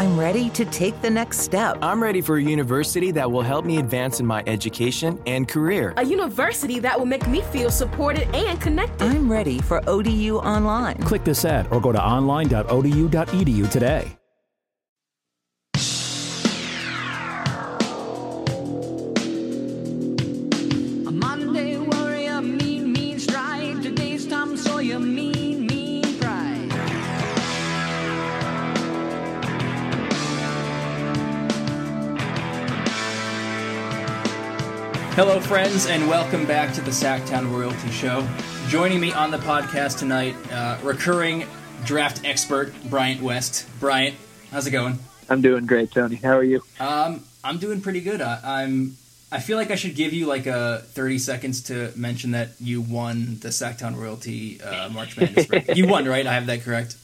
I'm ready to take the next step. I'm ready for a university that will help me advance in my education and career. A university that will make me feel supported and connected. I'm ready for ODU Online. Click this ad or go to online.odu.edu today. Hello, friends, and welcome back to the Sactown Royalty Show. Joining me on the podcast tonight, uh, recurring draft expert Bryant West. Bryant, how's it going? I'm doing great, Tony. How are you? Um, I'm doing pretty good. I, I'm. I feel like I should give you like a 30 seconds to mention that you won the Sactown Royalty uh, March Madness. you won, right? I have that correct.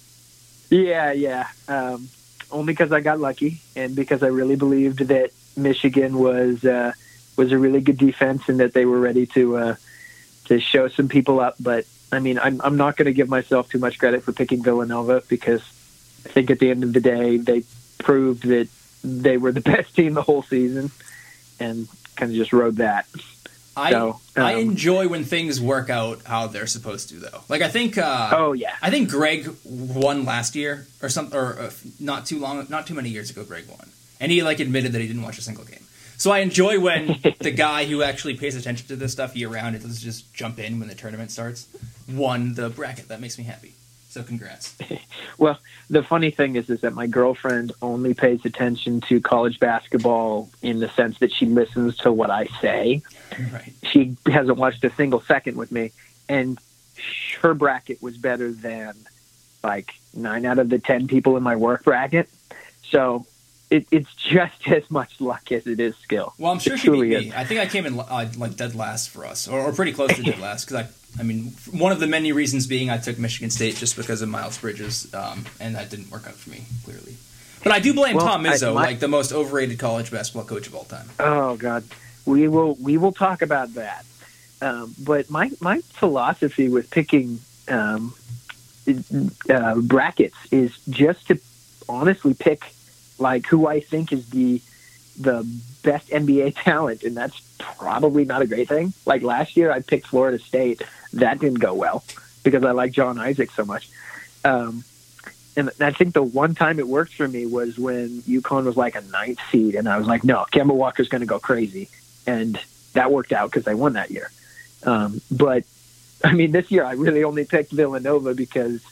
Yeah, yeah. Um, only because I got lucky, and because I really believed that Michigan was uh, was a really good defense, and that they were ready to uh, to show some people up. But I mean, I'm I'm not going to give myself too much credit for picking Villanova because I think at the end of the day they proved that they were the best team the whole season, and kind of just rode that. I So, I um, enjoy when things work out how they're supposed to, though. Like I think. Uh, Oh yeah, I think Greg won last year or something, or uh, not too long, not too many years ago. Greg won, and he like admitted that he didn't watch a single game. So I enjoy when the guy who actually pays attention to this stuff year round, doesn't just jump in when the tournament starts, won the bracket. That makes me happy. So congrats. Well, the funny thing is, is that my girlfriend only pays attention to college basketball in the sense that she listens to what I say. right. She hasn't watched a single second with me, and her bracket was better than like nine out of the ten people in my work bracket. So it, it's just as much luck as it is skill. Well, I'm sure It she beat me. is. I think I came in uh, like dead last for us, or, or pretty close to dead last. Because I, I mean, one of the many reasons being I took Michigan State just because of Miles Bridges, um, and that didn't work out for me clearly. But I do blame Well, Tom I- Izzo, my- like the most overrated college basketball coach of all time. Oh God, we will we will talk about that. Um, but my my philosophy with picking um, uh, brackets is just to honestly pick like who I think is the the best NBA talent, and that's probably not a great thing. Like last year, I picked Florida State. That didn't go well because I like John Isaac so much. Um, and I think the one time it worked for me was when UConn was like a ninth seed, and I was like, no, Kemba Walker's going to go crazy, and that worked out because they won that year. Um, but I mean, this year I really only picked Villanova because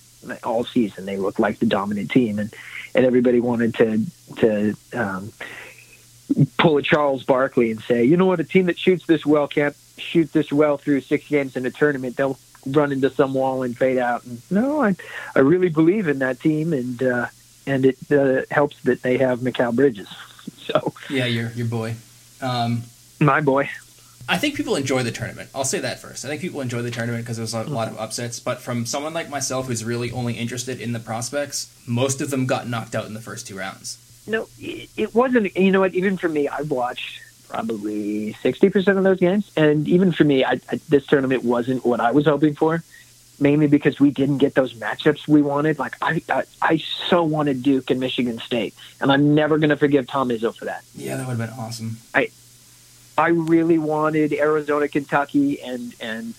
all season they looked like the dominant team, and and everybody wanted to to um, pull a Charles Barkley and say, you know what, a team that shoots this well can't shoot this well through six games in a tournament. They'll run into some wall and fade out. And no, I I really believe in that team, and uh, and it uh, helps that they have Mikal Bridges. So Yeah, your your boy. Um, my boy. I think people enjoy the tournament. I'll say that first. I think people enjoy the tournament because there's a lot of upsets. But from someone like myself who's really only interested in the prospects, most of them got knocked out in the first two rounds. No, it, wasn't. You know what? Even for me, I've watched probably sixty percent of those games, and even for me, I, I, this tournament wasn't what I was hoping for. Mainly because we didn't get those matchups we wanted. Like I, I, I so wanted Duke and Michigan State, and I'm never going to forgive Tom Izzo for that. Yeah, that would have been awesome. I really wanted Arizona, Kentucky, and and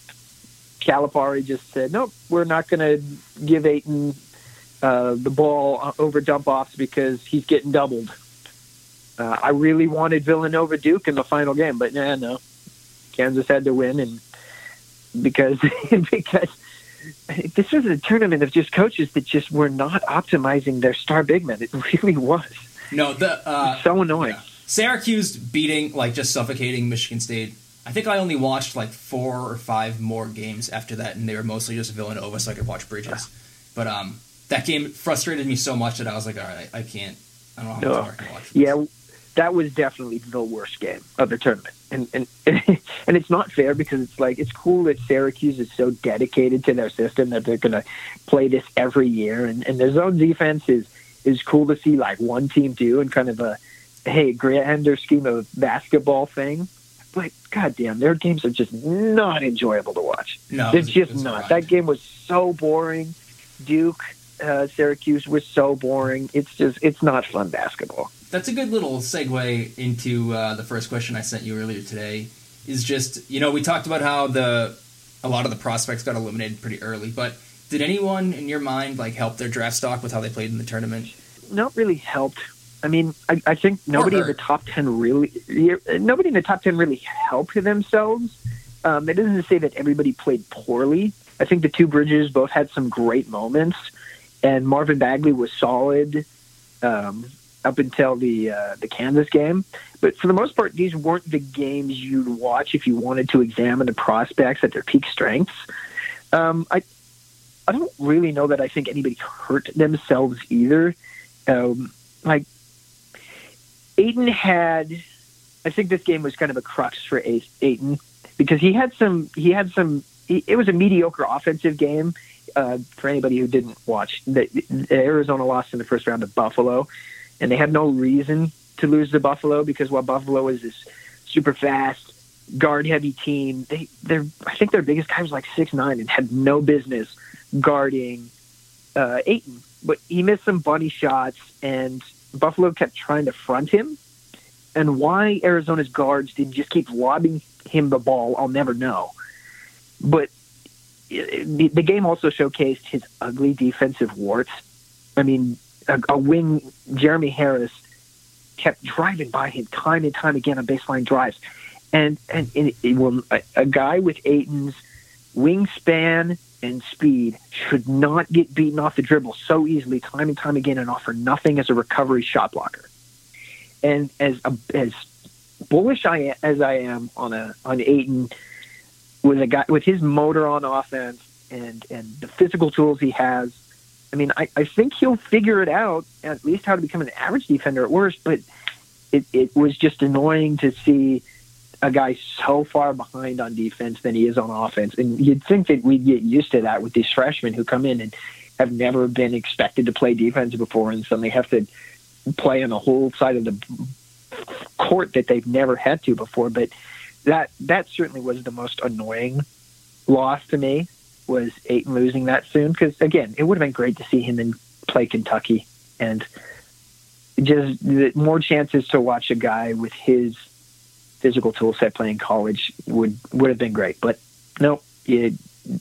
Calipari just said, nope, we're not going to give Ayton uh, the ball over dump offs because he's getting doubled. Uh, I really wanted Villanova Duke in the final game, but nah, no, Kansas had to win, and because because this was a tournament of just coaches that just were not optimizing their star big men. It really was No, the uh, so annoying. yeah. Syracuse beating like just suffocating Michigan State. I think I only watched like four or five more games after that, and they were mostly just Villanova, so I could watch Bridges. But um, that game frustrated me so much that I was like, all right, I can't. I don't know how much more I can watch. this. Yeah, that was definitely the worst game of the tournament, and and and it's not fair because it's like it's cool that Syracuse is so dedicated to their system that they're going to play this every year, and and their zone defense is is cool to see like one team do and kind of a hey grander scheme of basketball thing. But goddamn, their games are just not enjoyable to watch. No, They're just not. ride. That game was so boring. Duke uh, Syracuse was so boring. It's just it's not fun basketball. That's a good little segue into uh, the first question I sent you earlier today. Is just you know we talked about how the a lot of the prospects got eliminated pretty early, but did anyone in your mind like help their draft stock with how they played in the tournament? Not really helped. I mean, I, I think nobody in the top ten really, nobody in the top ten really helped themselves. Um, that doesn't say that everybody played poorly. I think the two Bridges both had some great moments, and Marvin Bagley was solid um, up until the uh, the Kansas game. But for the most part, these weren't the games you'd watch if you wanted to examine the prospects at their peak strengths. Um, I I don't really know that I think anybody hurt themselves either. Um, like Ayton had, I think this game was kind of a crux for Ayton because he had some, he had some. He, it was a mediocre offensive game. Uh, for anybody who didn't watch, the, the Arizona lost in the first round to Buffalo, and they had no reason to lose to Buffalo because while Buffalo is this super fast, guard heavy team, they they're I think their biggest guy was like six nine and had no business guarding uh, Ayton. But he missed some bunny shots, and Buffalo kept trying to front him. And why Arizona's guards didn't just keep lobbing him the ball, I'll never know. But the, game also showcased his ugly defensive warts. I mean, a, a wing, Jeremy Harris, kept driving by him time and time again on baseline drives. And and, and it, will a, a guy with Ayton's wingspan and speed should not get beaten off the dribble so easily time and time again and offer nothing as a recovery shot blocker. And as as bullish I as I am on a on Ayton with a guy with his motor on offense and and the physical tools he has, I mean I, I think he'll figure it out at least how to become an average defender at worst. But it, it was just annoying to see a guy so far behind on defense than he is on offense. And you'd think that we'd get used to that with these freshmen who come in and have never been expected to play defense before, and suddenly have to play on the whole side of the court that they've never had to before. But that that certainly was the most annoying loss to me was Ayton losing that soon because again, it would have been great to see him in play Kentucky and just more chances to watch a guy with his physical tool set playing college would would have been great. But no, it,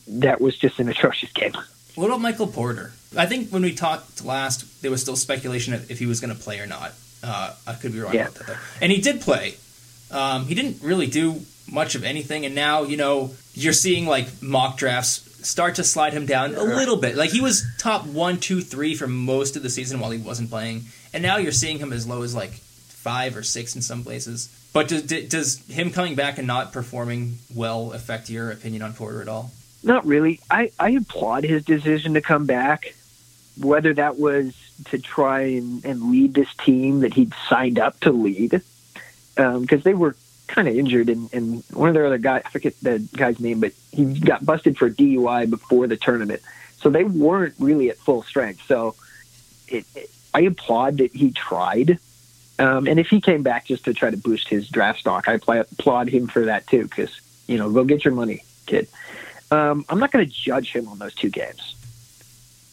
that was just an atrocious game. What about Michael Porter? I think when we talked last, there was still speculation if if he was going to play or not. Uh, I could be wrong Yeah. about that, though. And he did play. Um, he didn't really do much of anything, and now you know you're seeing like mock drafts start to slide him down a little bit. Like he was top one, two, three for most of the season while he wasn't playing, and now you're seeing him as low as like five or six in some places. But does, does him coming back and not performing well affect your opinion on Porter at all? Not really. I, I applaud his decision to come back, whether that was to try and, and lead this team that he'd signed up to lead, um, because they were kind of injured, and, and one of their other guys, I forget the guy's name, but he got busted for DUI before the tournament. So they weren't really at full strength. So it, it, I applaud that he tried. Um, and if he came back just to try to boost his draft stock, I apply, applaud him for that too, because, you know, go get your money, kid. Um, I'm not going to judge him on those two games,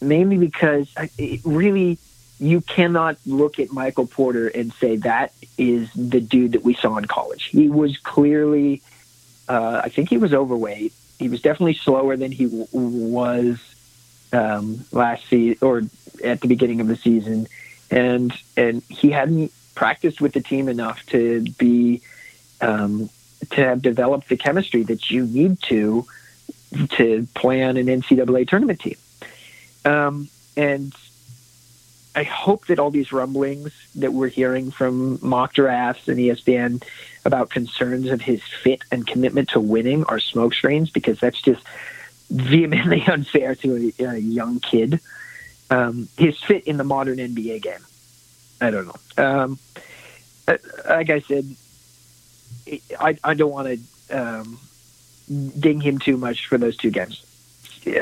mainly because I, really you cannot look at Michael Porter and say that is the dude that we saw in college. He was clearly, uh, I think he was overweight. He was definitely slower than he w- was um, last season or at the beginning of the season, and and he hadn't practiced with the team enough to be um, to have developed the chemistry that you need to to play on an NCAA tournament team. Um, and I hope that all these rumblings that we're hearing from mock drafts and ESPN about concerns of his fit and commitment to winning are smoke screens because that's just vehemently unfair to a, a young kid. Um, his fit in the modern NBA game. I don't know. Um, uh, like I said, I, I don't want to um, ding him too much for those two games.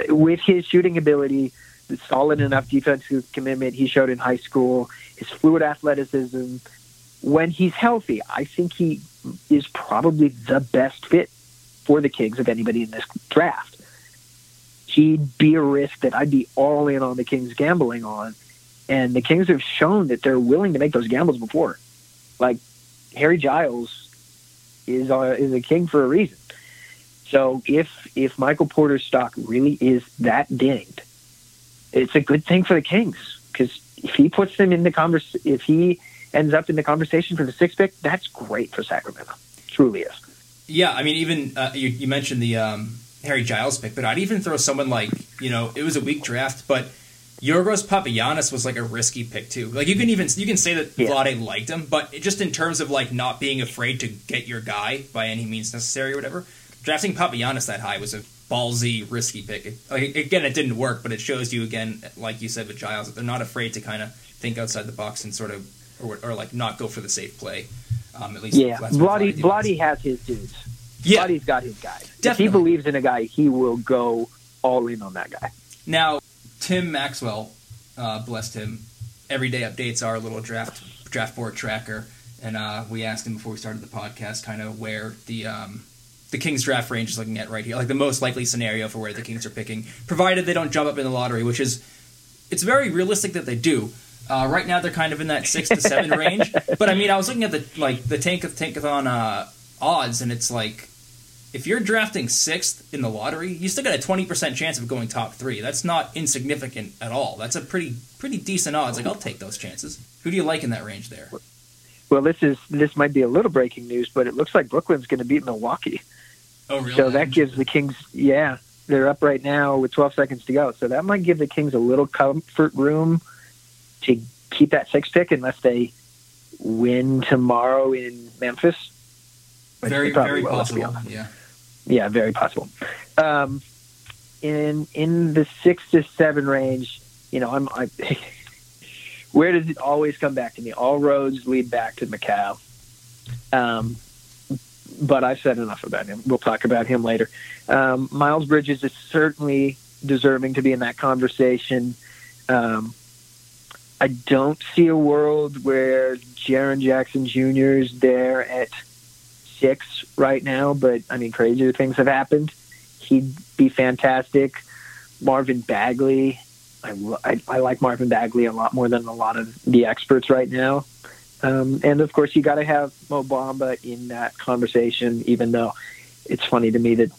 With his shooting ability, the solid enough defensive commitment he showed in high school, his fluid athleticism, when he's healthy, I think he is probably the best fit for the Kings of anybody in this draft. he'd be a risk that I'd be all in on the Kings gambling on. And the Kings have shown that they're willing to make those gambles before. Like Harry Giles is a, is a king for a reason. So if if Michael Porter's stock really is that dinged, it's a good thing for the Kings because if he puts them in the convers, if he ends up in the conversation for the sixth pick, that's great for Sacramento. Truly is. Yeah, I mean, even uh, you, you mentioned the um, Harry Giles pick, but I'd even throw someone like you know it was a weak draft, but Yorgos Papagiannis was like a risky pick too. Like you can even you can say that Yeah. Vlade liked him, but it, just in terms of like not being afraid to get your guy by any means necessary or whatever, drafting Papagiannis that high was a ballsy, risky pick. It, like, again, it didn't work, but it shows you again, like you said with Giles, that they're not afraid to kind of think outside the box and sort of or, or like not go for the safe play. Um, at least Yeah, that's what Vladdy did. Vladdy has his dudes. Yeah. Vladdy's got his guy. If he believes in a guy, he will go all in on that guy. Now, Tim Maxwell, uh, blessed him. Everyday updates our little draft draft board tracker, and uh, we asked him before we started the podcast, kind of where the um, the Kings draft range is looking at right here, like the most likely scenario for where the Kings are picking, provided they don't jump up in the lottery, which is it's very realistic that they do. Uh, right now, they're kind of in that six to seven range. But I mean, I was looking at the like the tank of tankathon uh, odds, and it's like if you're drafting sixth in the lottery, you still got a twenty percent chance of going top three. That's not insignificant at all. That's a pretty pretty decent odds. Like I'll take those chances. Who do you like in that range there? Well, this is this might be a little breaking news, but it looks like Brooklyn's going to beat Milwaukee. Oh, really? So that gives the Kings, yeah, they're up right now with 12 seconds to go. So that might give the Kings a little comfort room to keep that sixth pick unless they win tomorrow in Memphis. Very very will, possible. Yeah. Yeah, very possible. Um, in in the six to seven range, you know, I'm. I, where does it always come back to me? All roads lead back to Mikal. Um, but I've said enough about him. We'll talk about him later. Um, Miles Bridges is certainly deserving to be in that conversation. Um, I don't see a world where Jaren Jackson Jr. is there at six right now, but I mean, crazier things have happened. He'd be fantastic. Marvin Bagley, I, I, I like Marvin Bagley a lot more than a lot of the experts right now. Um, and of course, you got to have Mo Bamba in that conversation, even though it's funny to me that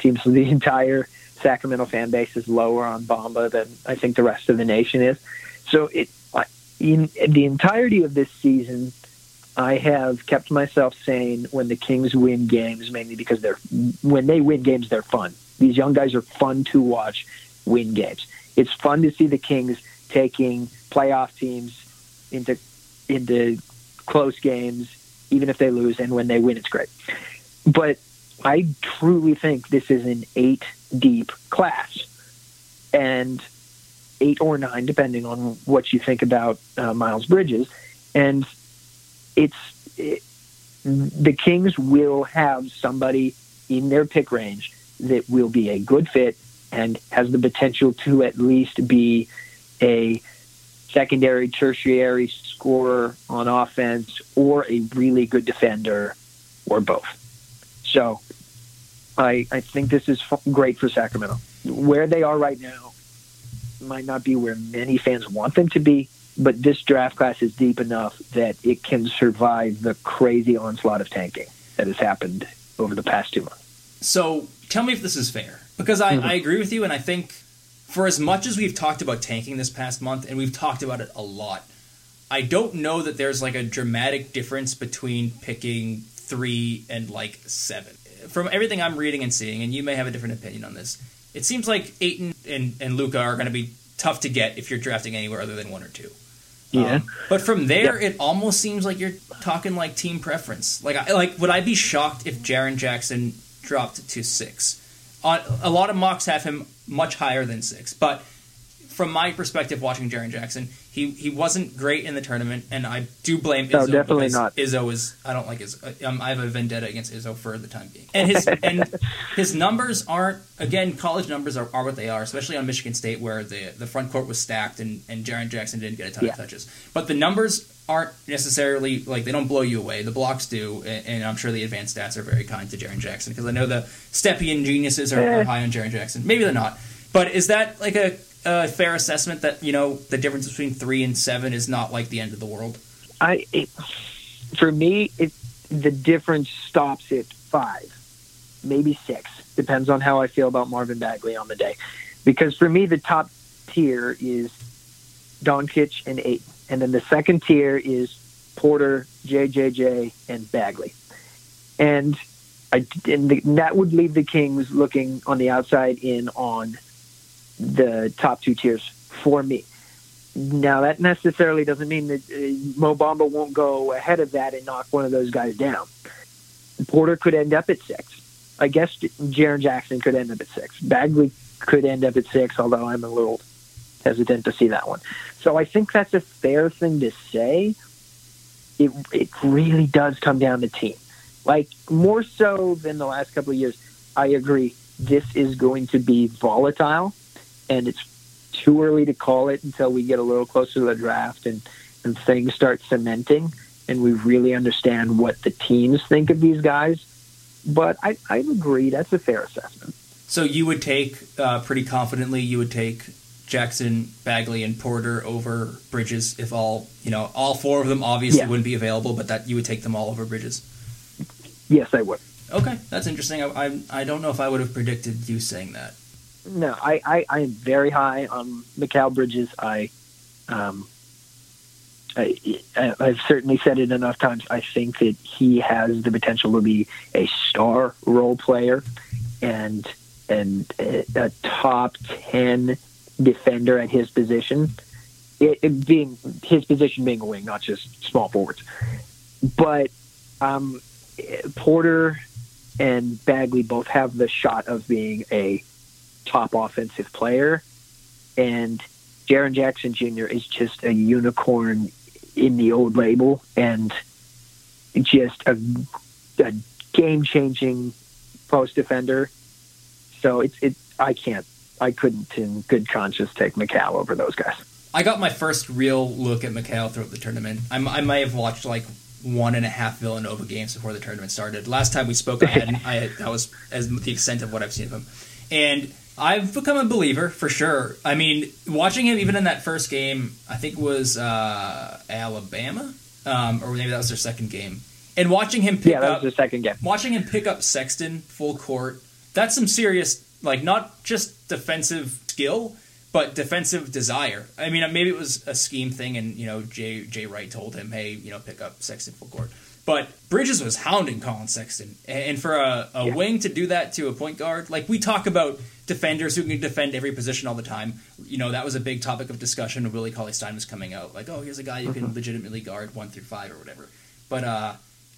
seems the entire Sacramento fan base is lower on Bamba than I think the rest of the nation is. So it, in the entirety of this season, I have kept myself sane when the Kings win games, mainly because they're when they win games, they're fun. These young guys are fun to watch win games. It's fun to see the Kings taking playoff teams into into close games, even if they lose, and when they win, it's great. But I truly think this is an eight deep class, and eight or nine, depending on what you think about uh, Miles Bridges, and it's it, the Kings will have somebody in their pick range that will be a good fit and has the potential to at least be a secondary, tertiary scorer on offense or a really good defender or both. So I, I think this is f- great for Sacramento. Where they are right now might not be where many fans want them to be, but this draft class is deep enough that it can survive the crazy onslaught of tanking that has happened over the past two months. So tell me if this is fair, because I, mm-hmm. I agree with you, and I think for as much as we've talked about tanking this past month, and we've talked about it a lot, I don't know that there's like a dramatic difference between picking three and like seven. From everything I'm reading and seeing, and you may have a different opinion on this, it seems like Ayton and, and Luka are going to be tough to get if you're drafting anywhere other than one or two. Yeah. Um, but from there, it almost seems like you're talking like team preference. Like, I, like would I be shocked if Jaren Jackson dropped to six? On a lot of mocks have him much higher than six, but from my perspective, watching Jaren Jackson, he he wasn't great in the tournament, and I do blame No, Izzo definitely not. Izzo is I don't like Izzo. Um, I have a vendetta against Izzo for the time being, and his and his numbers aren't again college numbers are, are what they are, especially on Michigan State where the the front court was stacked and and Jaren Jackson didn't get a ton Yeah. of touches, but the numbers aren't necessarily like they don't blow you away. The blocks do, and, and I'm sure the advanced stats are very kind to Jaren Jackson because I know the Stepien geniuses are, are high on Jaren Jackson. Maybe they're not. But is that like a, a fair assessment that you know the difference between three and seven is not like the end of the world? I it, for me, it the difference stops at five, maybe six. Depends on how I feel about Marvin Bagley on the day. Because for me, the top tier is Doncic and eight, and then the second tier is Porter, JJJ, and Bagley. And I and the, that would leave the Kings looking on the outside in on the top two tiers for me. Now that necessarily doesn't mean that uh, Mo Bamba won't go ahead of that and knock one of those guys down. Porter could end up at six. I guess Jaren Jackson could end up at six. Bagley could end up at six, although I'm a little hesitant to see that one. So I think that's a fair thing to say. It it really does come down to team. Like more so than the last couple of years. I agree. This is going to be volatile, and it's too early to call it until we get a little closer to the draft and and things start cementing and we really understand what the teams think of these guys. But I, I agree that's a fair assessment. So you would take uh, pretty confidently. You would take Jackson, Bagley, and Porter over Bridges if all you know all four of them obviously Yeah. wouldn't be available, but that you would take them all over Bridges. Yes, I would. Okay, that's interesting. I I, I don't know if I would have predicted you saying that. No, I, I, I am very high on Mikal Bridges. I, um, I, I've certainly said it enough times. I think that he has the potential to be a star role player and and a, a top ten defender at his position. It, it being his position being a wing, not just small forwards. But um, Porter and Bagley both have the shot of being a top offensive player, and Jaren Jackson Jr. is just a unicorn in the old label and just a, a game changing post defender. So it's it. I can't. I couldn't, in good conscience, take Mikal over those guys. I got my first real look at Mikal throughout the tournament. I'm, I may have watched like one and a half Villanova games before the tournament started. Last time we spoke, I had, I that was as the extent of what I've seen of him, and I've become a believer for sure. I mean, watching him even in that first game, I think it was uh, Alabama, um, or maybe that was their second game, and watching him pick Yeah, that up was the second game. watching him pick up Sexton full court, that's some serious, like, not just defensive skill, but defensive desire. I mean, maybe it was a scheme thing, and, you know, Jay, Jay Wright told him, hey, you know, pick up Sexton full court. But Bridges was hounding Collin Sexton. And for a, a Yeah. wing to do that to a point guard, like, we talk about defenders who can defend every position all the time. You know, that was a big topic of discussion when Willie Cauley Stein was coming out. Like, oh, here's a guy you can legitimately guard one through five or whatever. But, uh,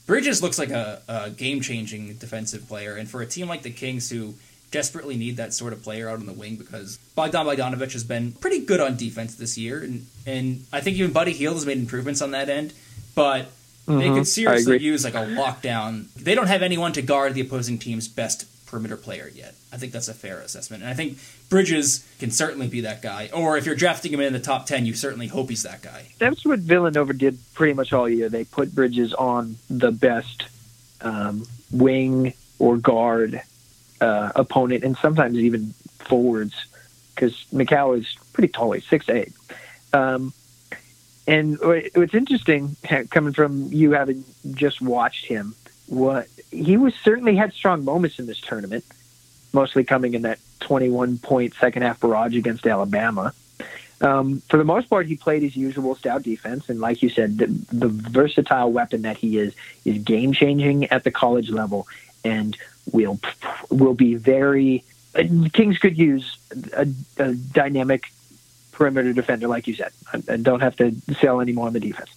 Bridges looks like a, a game changing defensive player, and for a team like the Kings who desperately need that sort of player out on the wing because Bogdan Bogdanovic has been pretty good on defense this year, and, and I think even Buddy Hield has made improvements on that end, but they could seriously use like a lockdown. They don't have anyone to guard the opposing team's best perimeter player yet. I think that's a fair assessment, and I think Bridges can certainly be that guy. Or if you're drafting him in the top ten, you certainly hope he's that guy. That's what Villanova did pretty much all year. They put Bridges on the best um, wing or guard uh, opponent, and sometimes even forwards, because Mikal is pretty tall. He's six eight. Um, and what's interesting, coming from you having just watched him, what he was certainly had strong moments in this tournament, mostly coming in that 21 point second half barrage against Alabama. Um, for the most part, he played his usual stout defense, and like you said, the, the versatile weapon that he is is game changing at the college level, and will will be very. Uh, Kings could use a, a dynamic perimeter defender, like you said, and- and don't have to sell any more on the defense.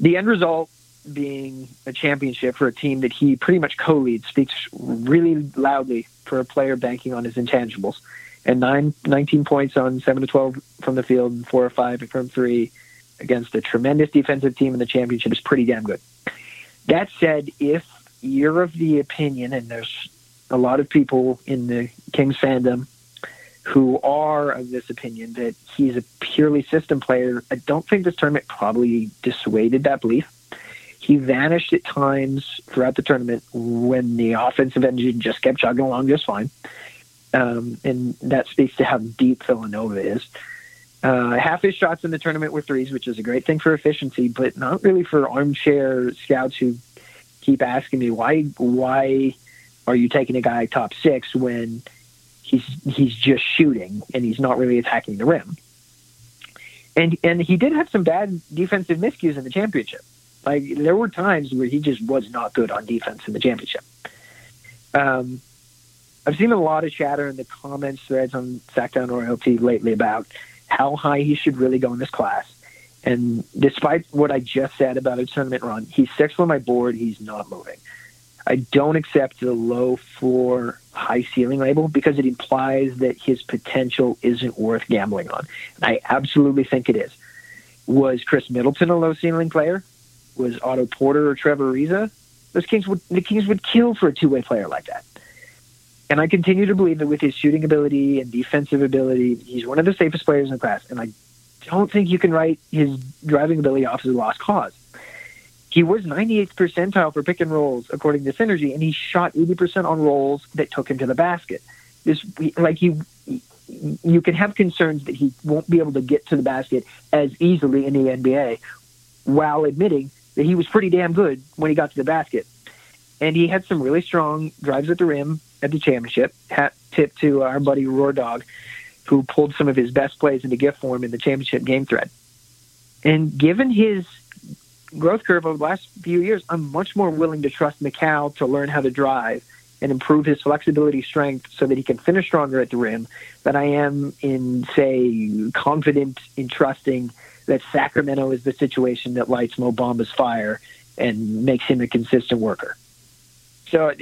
The end result being a championship for a team that he pretty much co-leads speaks really loudly for a player banking on his intangibles and nine, 19 points on 7 to 12 from the field and 4 or 5 from 3 against a tremendous defensive team in the championship is pretty damn good. That said, if you're of the opinion, and there's a lot of people in the Kings fandom who are of this opinion that he's a purely system player, I don't think this tournament probably dissuaded that belief. He vanished at times throughout the tournament when the offensive engine just kept chugging along just fine um, and that speaks to how deep Villanova is. Uh, half his shots in the tournament were threes, which is a great thing for efficiency, but not really for armchair scouts who keep asking me why why are you taking a guy top six when he's he's just shooting and he's not really attacking the rim. And and he did have some bad defensive miscues in the championship. Like there were times where he just was not good on defense in the championship. Um, I've seen a lot of chatter in the comments threads on Sactown Royalty lately about how high he should really go in this class. And despite what I just said about his tournament run, he's sixth on my board. He's not moving. I don't accept the low floor, high ceiling label because it implies that his potential isn't worth gambling on. And I absolutely think it is. Was Khris Middleton a low ceiling player? Was Otto Porter or Trevor Ariza? Those Kings would the Kings would kill for a two way player like that. And I continue to believe that with his shooting ability and defensive ability, he's one of the safest players in the class. And I don't think you can write his driving ability off as a lost cause. He was 98th percentile for pick and rolls according to Synergy, and he shot 80% on rolls that took him to the basket. This, like he, you can have concerns that he won't be able to get to the basket as easily in the NBA, while admitting that he was pretty damn good when he got to the basket. And he had some really strong drives at the rim at the championship. Hat tip to our buddy Roar Dog, who pulled some of his best plays into gift form in the championship game thread. And given his growth curve over the last few years, I'm much more willing to trust Mikal to learn how to drive and improve his flexibility strength so that he can finish stronger at the rim than I am in, say, confident in trusting that Sacramento is the situation that lights Mo Bamba's fire and makes him a consistent worker. So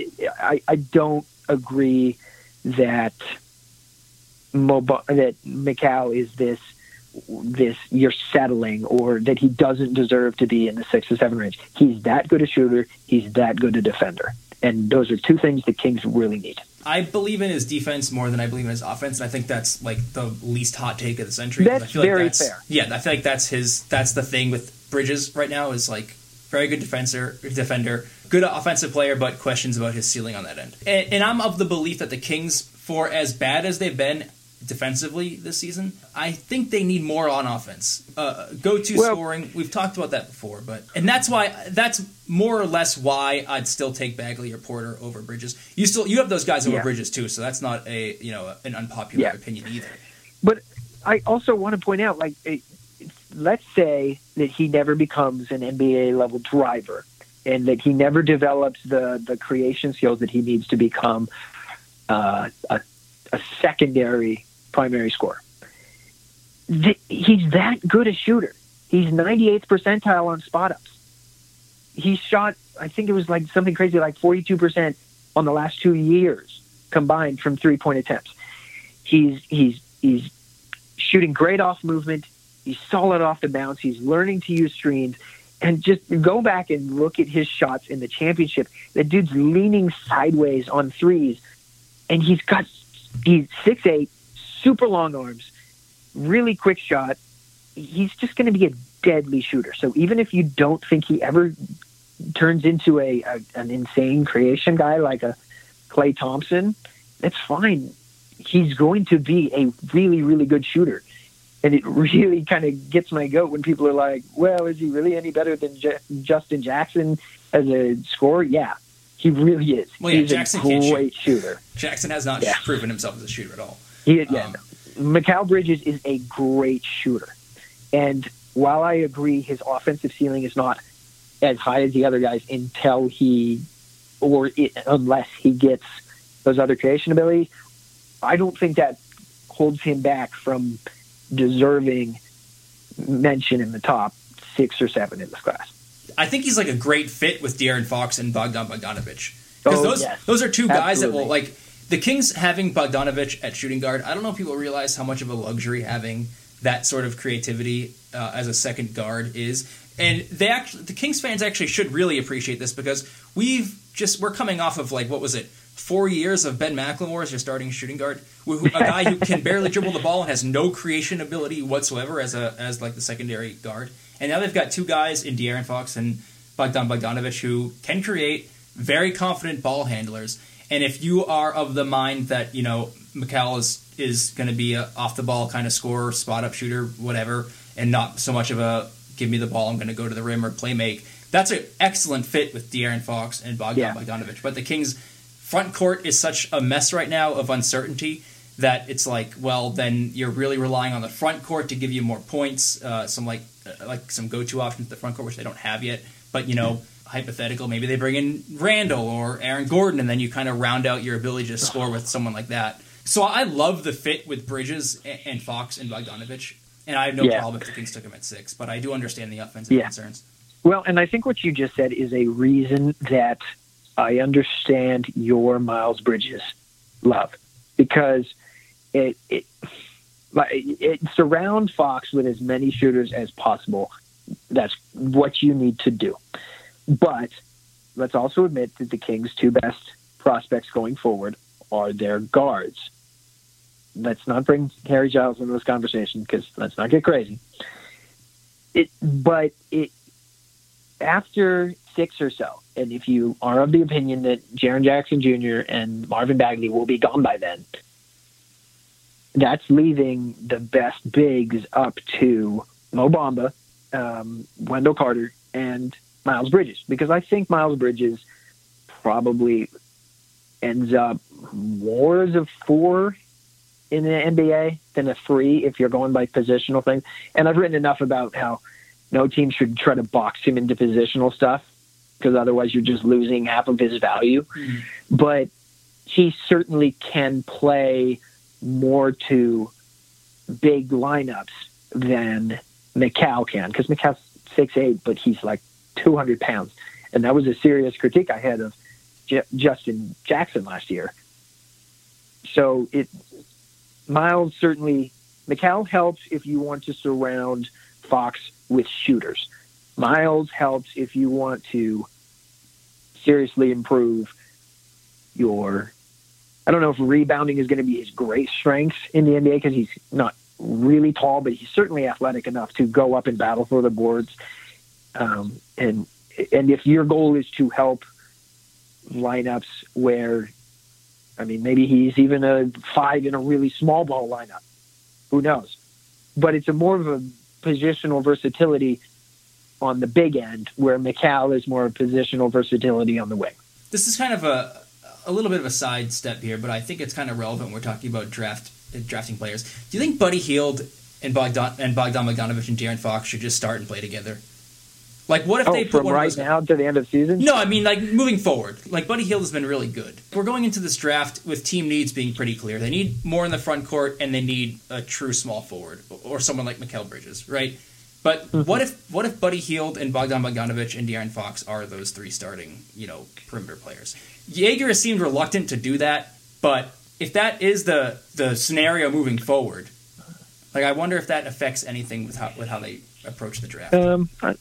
I, I don't agree that Mo, that Mikal is this this you're settling or that he doesn't deserve to be in the six or seven range. He's that good a shooter. He's that good a defender. And those are two things the Kings really need. I believe in his defense more than I believe in his offense, and I think that's like the least hot take of the century. That's I feel very like that's, fair. Yeah, I feel like that's his. That's the thing with Bridges right now is like very good defender, defender, good offensive player, but questions about his ceiling on that end. And, and I'm of the belief that the Kings, for as bad as they've been defensively this season, I think they need more on offense. Uh, go-to Well- scoring, we've talked about that before, but and that's why that's more or less why I'd still take Bagley or Porter over Bridges. You still you have those guys over Yeah. Bridges too, so that's not a you know an unpopular Yeah. opinion either. But I also want to point out, like, let's say that he never becomes an NBA level driver, and that he never develops the the creation skills that he needs to become uh, a, a secondary primary score. He's that good a shooter. He's 98th percentile on spot ups. He shot, I think it was like something crazy, like 42% on the last two years combined from three point attempts. He's he's he's shooting great off movement. He's solid off the bounce. He's learning to use screens. And just go back and look at his shots in the championship. The dude's leaning sideways on threes, and he's got he's six eight, super long arms, really quick shot. He's just going to be a deadly shooter. So even if you don't think he ever turns into a, a an insane creation guy like a Klay Thompson, that's fine. He's going to be a really, really good shooter. And it really kind of gets my goat when people are like, well, is he really any better than J- Justin Jackson as a scorer? Yeah, he really is. Well, yeah, He's Jackson a can't shoot. great shooter. Jackson has not Yeah. proven himself as a shooter at all. He, yeah, Um. Mikal Bridges is a great shooter. And while I agree his offensive ceiling is not as high as the other guys until he, or it, unless he gets those other creation abilities, I don't think that holds him back from deserving mention in the top six or seven in this class. I think he's like a great fit with De'Aaron Fox and Bogdan Bogdanovich because Oh, those yes. those are two guys that will like the Kings having Bogdanovich at shooting guard. I don't know if people realize how much of a luxury having that sort of creativity uh, as a second guard is, and they actually the Kings fans actually should really appreciate this because we've just we're coming off of like what was it four years of Ben McLemore as your starting shooting guard, a guy who can barely dribble the ball and has no creation ability whatsoever as a as like the secondary guard. And now they've got two guys in De'Aaron Fox and Bogdan Bogdanovich who can create, very confident ball handlers. And if you are of the mind that you know Mikal is is going to be a off the ball kind of scorer, spot up shooter, whatever, and not so much of a give me the ball, I'm going to go to the rim or play make. That's an excellent fit with De'Aaron Fox and Bogdan Yeah. Bogdanovich. But the Kings' front court is such a mess right now of uncertainty that it's like, well, then you're really relying on the front court to give you more points, uh, some like uh, like some go to options at the front court, which they don't have yet. But you know, hypothetical, maybe they bring in Randle or Aaron Gordon, and then you kind of round out your ability to score with someone like that. So I love the fit with Bridges and Fox and Bogdanovich, and I have no Yeah. problem if the Kings took him at six. But I do understand the offensive Yeah. concerns. Well, and I think what you just said is a reason that I understand your Miles Bridges love because it it it surround Fox with as many shooters as possible. That's what you need to do. But let's also admit that the Kings' two best prospects going forward are their guards. Let's not bring Harry Giles into this conversation because let's not get crazy. It, but it after six or so, and if you are of the opinion that Jaren Jackson Jr. and Marvin Bagley will be gone by then, that's leaving the best bigs up to Mo Bamba, um, Wendell Carter, and Miles Bridges. Because I think Miles Bridges probably ends up more as a four in the NBA than a three if you're going by positional things. And I've written enough about how no team should try to box him into positional stuff because otherwise you're just losing half of his value. Mm-hmm. But he certainly can play more to big lineups than Mikal can because Mikal's six eight, but he's like 200 pounds. And that was a serious critique I had of J- Justin Jackson last year. So it Miles certainly Mikal helps if you want to surround Fox with shooters. Miles helps if you want to seriously improve your. I don't know if rebounding is going to be his great strength in the NBA because he's not really tall, but he's certainly athletic enough to go up and battle for the boards. Um, and and if your goal is to help lineups where, I mean, maybe he's even a five in a really small ball lineup. Who knows? But it's a more of a positional versatility on the big end, where Mikal is more of positional versatility on the wing. This is kind of a a little bit of a side step here, but I think it's kind of relevant. We're talking about draft drafting players. Do you think Buddy Hield and Bogdan and Bogdan Bogdanovich and De'Aaron Fox should just start and play together? Like, what if Oh, they put from right now to the end of season? No, I mean like moving forward. Like Buddy Hield has been really good. We're going into this draft with team needs being pretty clear. They need more in the front court, and they need a true small forward or someone like Mikal Bridges, right? But Mm-hmm. what if what if Buddy Hield and Bogdan Bogdanovich and De'Aaron Fox are those three starting, you know, perimeter players? Joerger has seemed reluctant to do that, but if that is the the scenario moving forward, like I wonder if that affects anything with how with how they approach the draft. Um, I-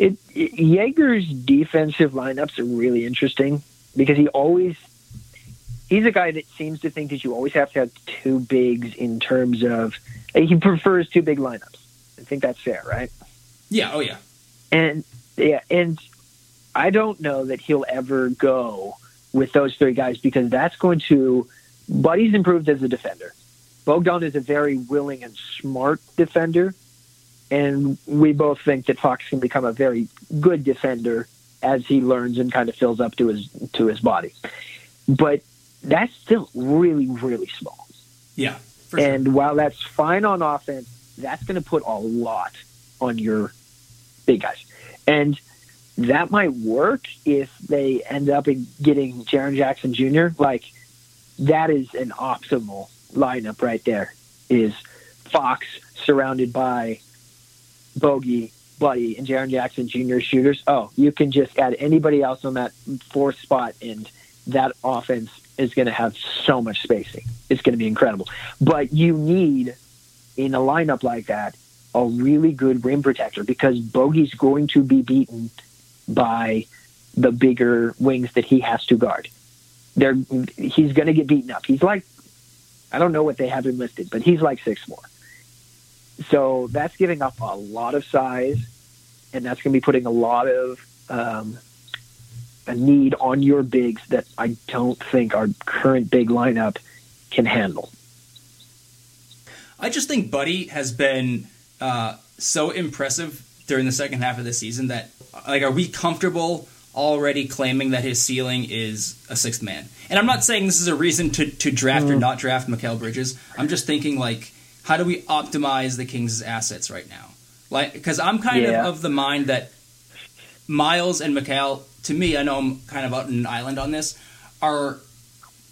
it, it Joerger's defensive lineups are really interesting because he always he's a guy that seems to think that you always have to have two bigs in terms of he prefers two big lineups. I think that's fair, right? yeah, oh yeah. And yeah, and I don't know that he'll ever go with those three guys because that's going to. Buddy's improved as a defender. Bogdan is a very willing and smart defender, and we both think that Fox can become a very good defender as he learns and kind of fills up to his to his body. But that's still really, really small. Yeah. For sure. And while that's fine on offense, that's going to put a lot on your big guys. And that might work if they end up in getting Jaren Jackson Jr. Like, that is an optimal lineup right there. Is Fox surrounded by Bogey, Buddy, and Jaren Jackson Jr. shooters? Oh, you can just add anybody else on that fourth spot, and that offense is going to have so much spacing. It's going to be incredible. But you need, in a lineup like that, a really good rim protector because Bogey's going to be beaten by the bigger wings that he has to guard. They're, he's going to get beaten up. He's like, I don't know what they have him listed, but he's like six four. So that's giving up a lot of size, and that's going to be putting a lot of um, a need on your bigs that I don't think our current big lineup can handle. I just think Buddy has been uh, so impressive during the second half of the season that, like, are we comfortable already claiming that his ceiling is a sixth man? And I'm not saying this is a reason to, to draft or not draft Mikal Bridges. I'm just thinking, like, how do we optimize the Kings' assets right now? Like, because I'm kind Yeah. of of the mind that Miles and Mikal, to me, I know I'm kind of out in an island on this, are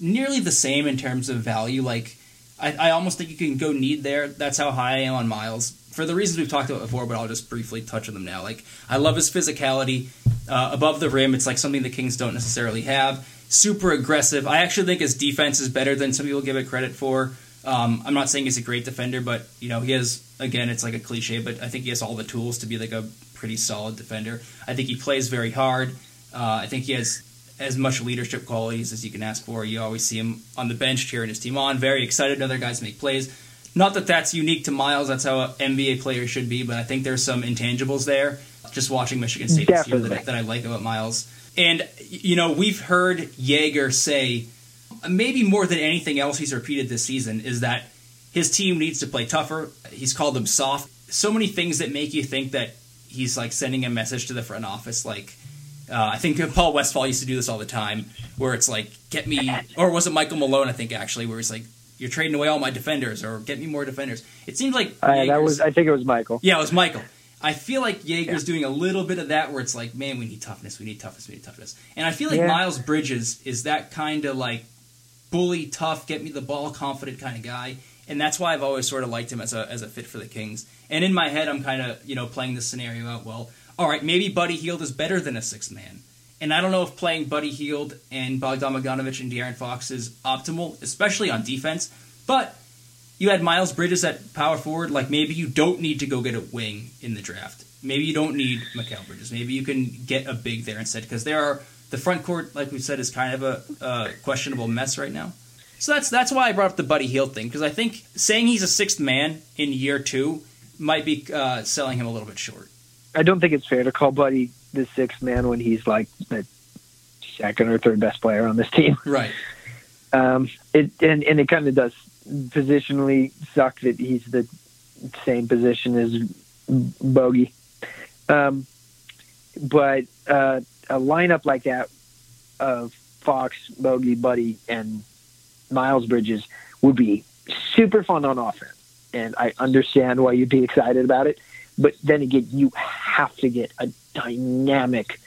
nearly the same in terms of value. Like, I, I almost think you can go need there. That's how high I am on Miles. For the reasons we've talked about before, but I'll just briefly touch on them now. Like, I love his physicality. Uh, above the rim, it's like something the Kings don't necessarily have. Super aggressive. I actually think his defense is better than some people give it credit for. Um, I'm not saying he's a great defender, but you know he has. Again, it's like a cliche, but I think he has all the tools to be like a pretty solid defender. I think he plays very hard. Uh, I think he has as much leadership qualities as you can ask for. You always see him on the bench cheering his team on, very excited. To other guys make plays. Not that that's unique to Miles. That's how an NBA player should be. But I think there's some intangibles there. Just watching Michigan State this year that, that I like about Miles. And you know we've heard Joerger say maybe more than anything else he's repeated this season is that his team needs to play tougher. He's called them soft. So many things that make you think that he's like sending a message to the front office. Like uh, I think Paul Westphal used to do this all the time, where it's like, "Get me," or was it Michael Malone? I think actually, where he's like, "You're trading away all my defenders," or "Get me more defenders." It seems like Uh, that was, I think it was Michael. yeah, it was Michael. I feel like Joerger's doing a little bit of that where it's like, man, we need toughness, we need toughness, we need toughness. And I feel like Yeah. Miles Bridges is that kind of like bully, tough, get me the ball, confident kind of guy. And that's why I've always sort of liked him as a as a fit for the Kings. And in my head, I'm kind of you know playing this scenario out. Well, all right, maybe Buddy Hield is better than a six man. And I don't know if playing Buddy Hield and Bogdan Bogdanovic and De'Aaron Fox is optimal, especially on defense. But you had Miles Bridges at power forward. Like maybe you don't need to go get a wing in the draft. Maybe you don't need Mikal Bridges. Maybe you can get a big there instead because there are the front court, like we said, is kind of a, questionable mess right now. So that's that's why I brought up the Buddy Hield thing because I think saying he's a sixth man in year two might be uh, selling him a little bit short. I don't think it's fair to call Buddy the sixth man when he's like the second or third best player on this team. Right. Um, it and, and it kind of does positionally suck that he's the same position as Bogey. Um, but uh, a lineup like that of Fox, Bogey, Buddy, and Miles Bridges would be super fun on offense. And I understand why you'd be excited about it. But then again, you have to get a dynamic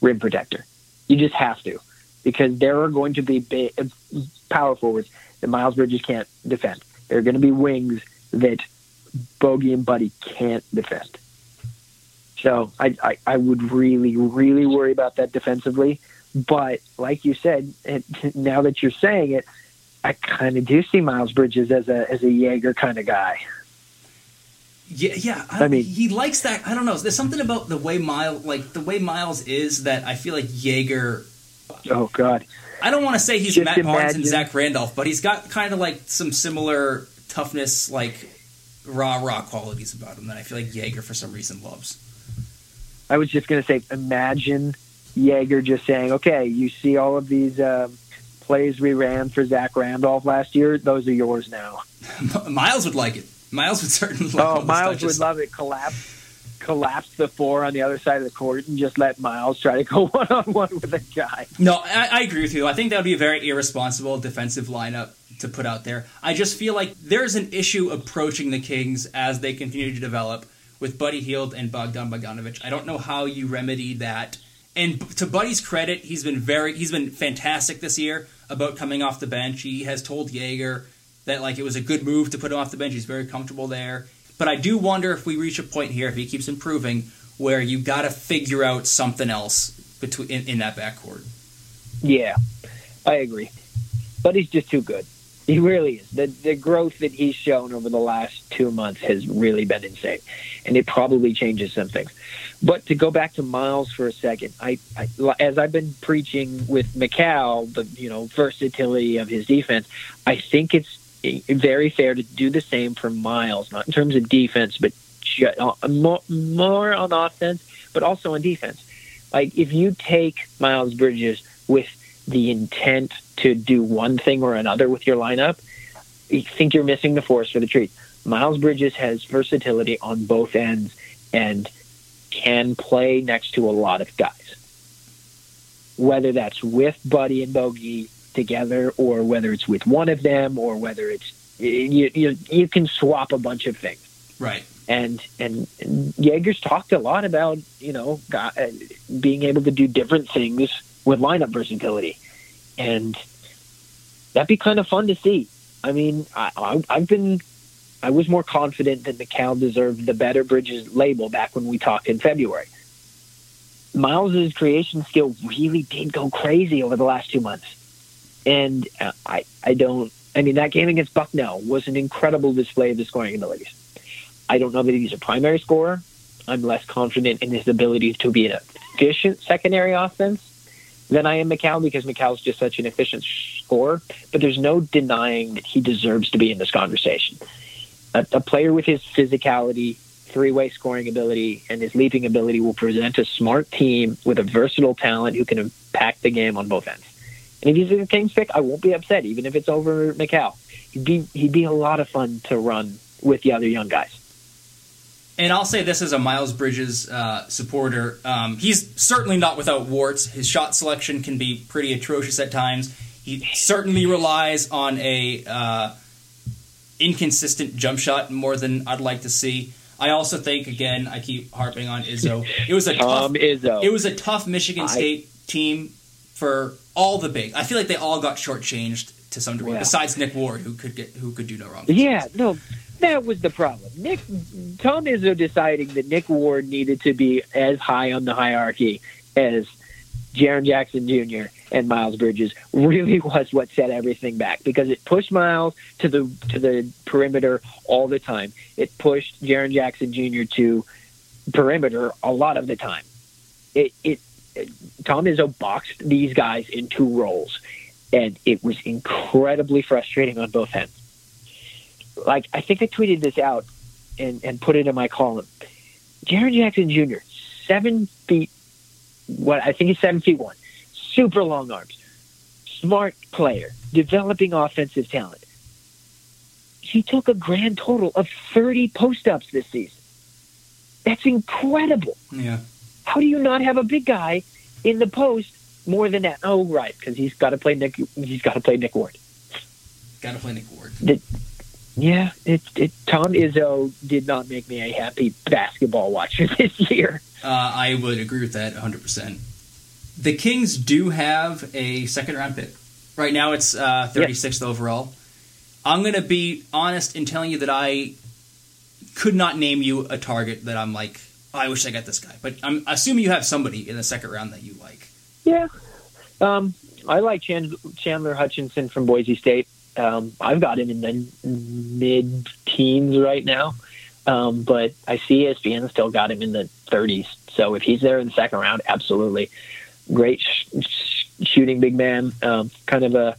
rim protector. You just have to. Because there are going to be big, power forwards that Miles Bridges can't defend. There are going to be wings that Bogey and Buddy can't defend. So I, I, I would really, really worry about that defensively. But like you said, it, now that you're saying it, I kind of do see Miles Bridges as a as a Joerger kind of guy. Yeah, yeah. I, I mean- he likes that. I don't know. There's something about the way Miles, like the way Miles is, that I feel like Joerger. Oh God, I don't want to say he's Just Matt Barnes and Zach Randolph, but he's got kind of like some similar toughness, like raw, raw qualities about him that I feel like Joerger for some reason loves. I was just going to say, imagine Joerger just saying, "Okay, you see all of these um, plays we ran for Zach Randolph last year; those are yours now." Miles would like it. Miles would certainly like Oh, Miles would love it. Collapse, collapse the four on the other side of the court, and just let Miles try to go one on one with a guy. No, I, I agree with you. I think that would be a very irresponsible defensive lineup to put out there. I just feel like there's an issue approaching the Kings as they continue to develop with Buddy Hield and Bogdan Bogdanovic. I don't know how you remedy that. And to Buddy's credit, he's been very he's been fantastic this year about coming off the bench. He has told Joerger that like it was a good move to put him off the bench. He's very comfortable there. But I do wonder if we reach a point here if he keeps improving where you got to figure out something else between in, in that backcourt. Yeah, I agree. But he's just too good. He really is. The the growth that he's shown over the last two months has really been insane, and it probably changes some things. But to go back to Miles for a second, I, I as I've been preaching with Mikal, the you know versatility of his defense, I think it's very fair to do the same for Miles, not in terms of defense, but uh, more on offense, but also on defense. Like if you take Miles Bridges with the intent to do one thing or another with your lineup, you think you're missing the forest for the trees. Miles Bridges has versatility on both ends and can play next to a lot of guys. Whether that's with Buddy and Bogey together, or whether it's with one of them, or whether it's you you, you can swap a bunch of things. Right. And and, and Joerger's talked a lot about you know being able to do different things with lineup versatility, and that'd be kind of fun to see. I mean, I, I've been I was more confident that Mikal deserved the better Bridges label back when we talked in February. Miles's creation skill really did go crazy over the last two months, and I I don't. I mean, that game against Bucknell was an incredible display of the scoring abilities. I don't know that he's a primary scorer. I'm less confident in his ability to be an efficient secondary offense than I am Mikal because Mikal's just such an efficient scorer. But there's no denying that he deserves to be in this conversation. A, a player with his physicality, three-way scoring ability, and his leaping ability will present a smart team with a versatile talent who can impact the game on both ends. And if he's a Kings pick, I won't be upset, even if it's over Mikal. He'd be he'd be a lot of fun to run with the other young guys. And I'll say this as a Miles Bridges uh, supporter. Um, he's certainly not without warts. His shot selection can be pretty atrocious at times. He certainly relies on a uh, inconsistent jump shot more than I'd like to see. I also think, again, I keep harping on Izzo. It was a Tom tough, Izzo. It was a tough Michigan I- State team for all the big. I feel like they all got shortchanged to some degree. Yeah. Besides Nick Ward, who could get who could do no wrong. Yeah, no, that was the problem. Nick Tom Izzo deciding that Nick Ward needed to be as high on the hierarchy as Jaren Jackson Jr. and Miles Bridges really was what set everything back because it pushed Miles to the to the perimeter all the time. It pushed Jaren Jackson Jr. to perimeter a lot of the time. It, it, it Tom Izzo boxed these guys in two roles, and it was incredibly frustrating on both ends like I think I tweeted this out and, and put it in my column. Jaren Jackson Jr., seven feet, what I think he's seven feet one, super long arms, smart player, developing offensive talent. He took a grand total of 30 post ups this season. That's incredible. Yeah. How do you not have a big guy in the post more than that? Oh, right, because he's got to play Nick. He's got to play Nick Ward. Got to play Nick Ward. Yeah, it, it Tom Izzo did not make me a happy basketball watcher this year. Uh, I would agree with that 100%. The Kings do have a second round pick. Right now it's uh, 36th overall. I'm going to be honest in telling you that I could not name you a target that I'm like, oh, I wish I got this guy. But I'm assuming you have somebody in the second round that you like. Yeah, um, I like Chandler Hutchison from Boise State. Um, I've got him in the mid teens right now, um, but I see ESPN still got him in the 30s. So if he's there in the second round, absolutely great sh- sh- shooting big man. Um, kind of a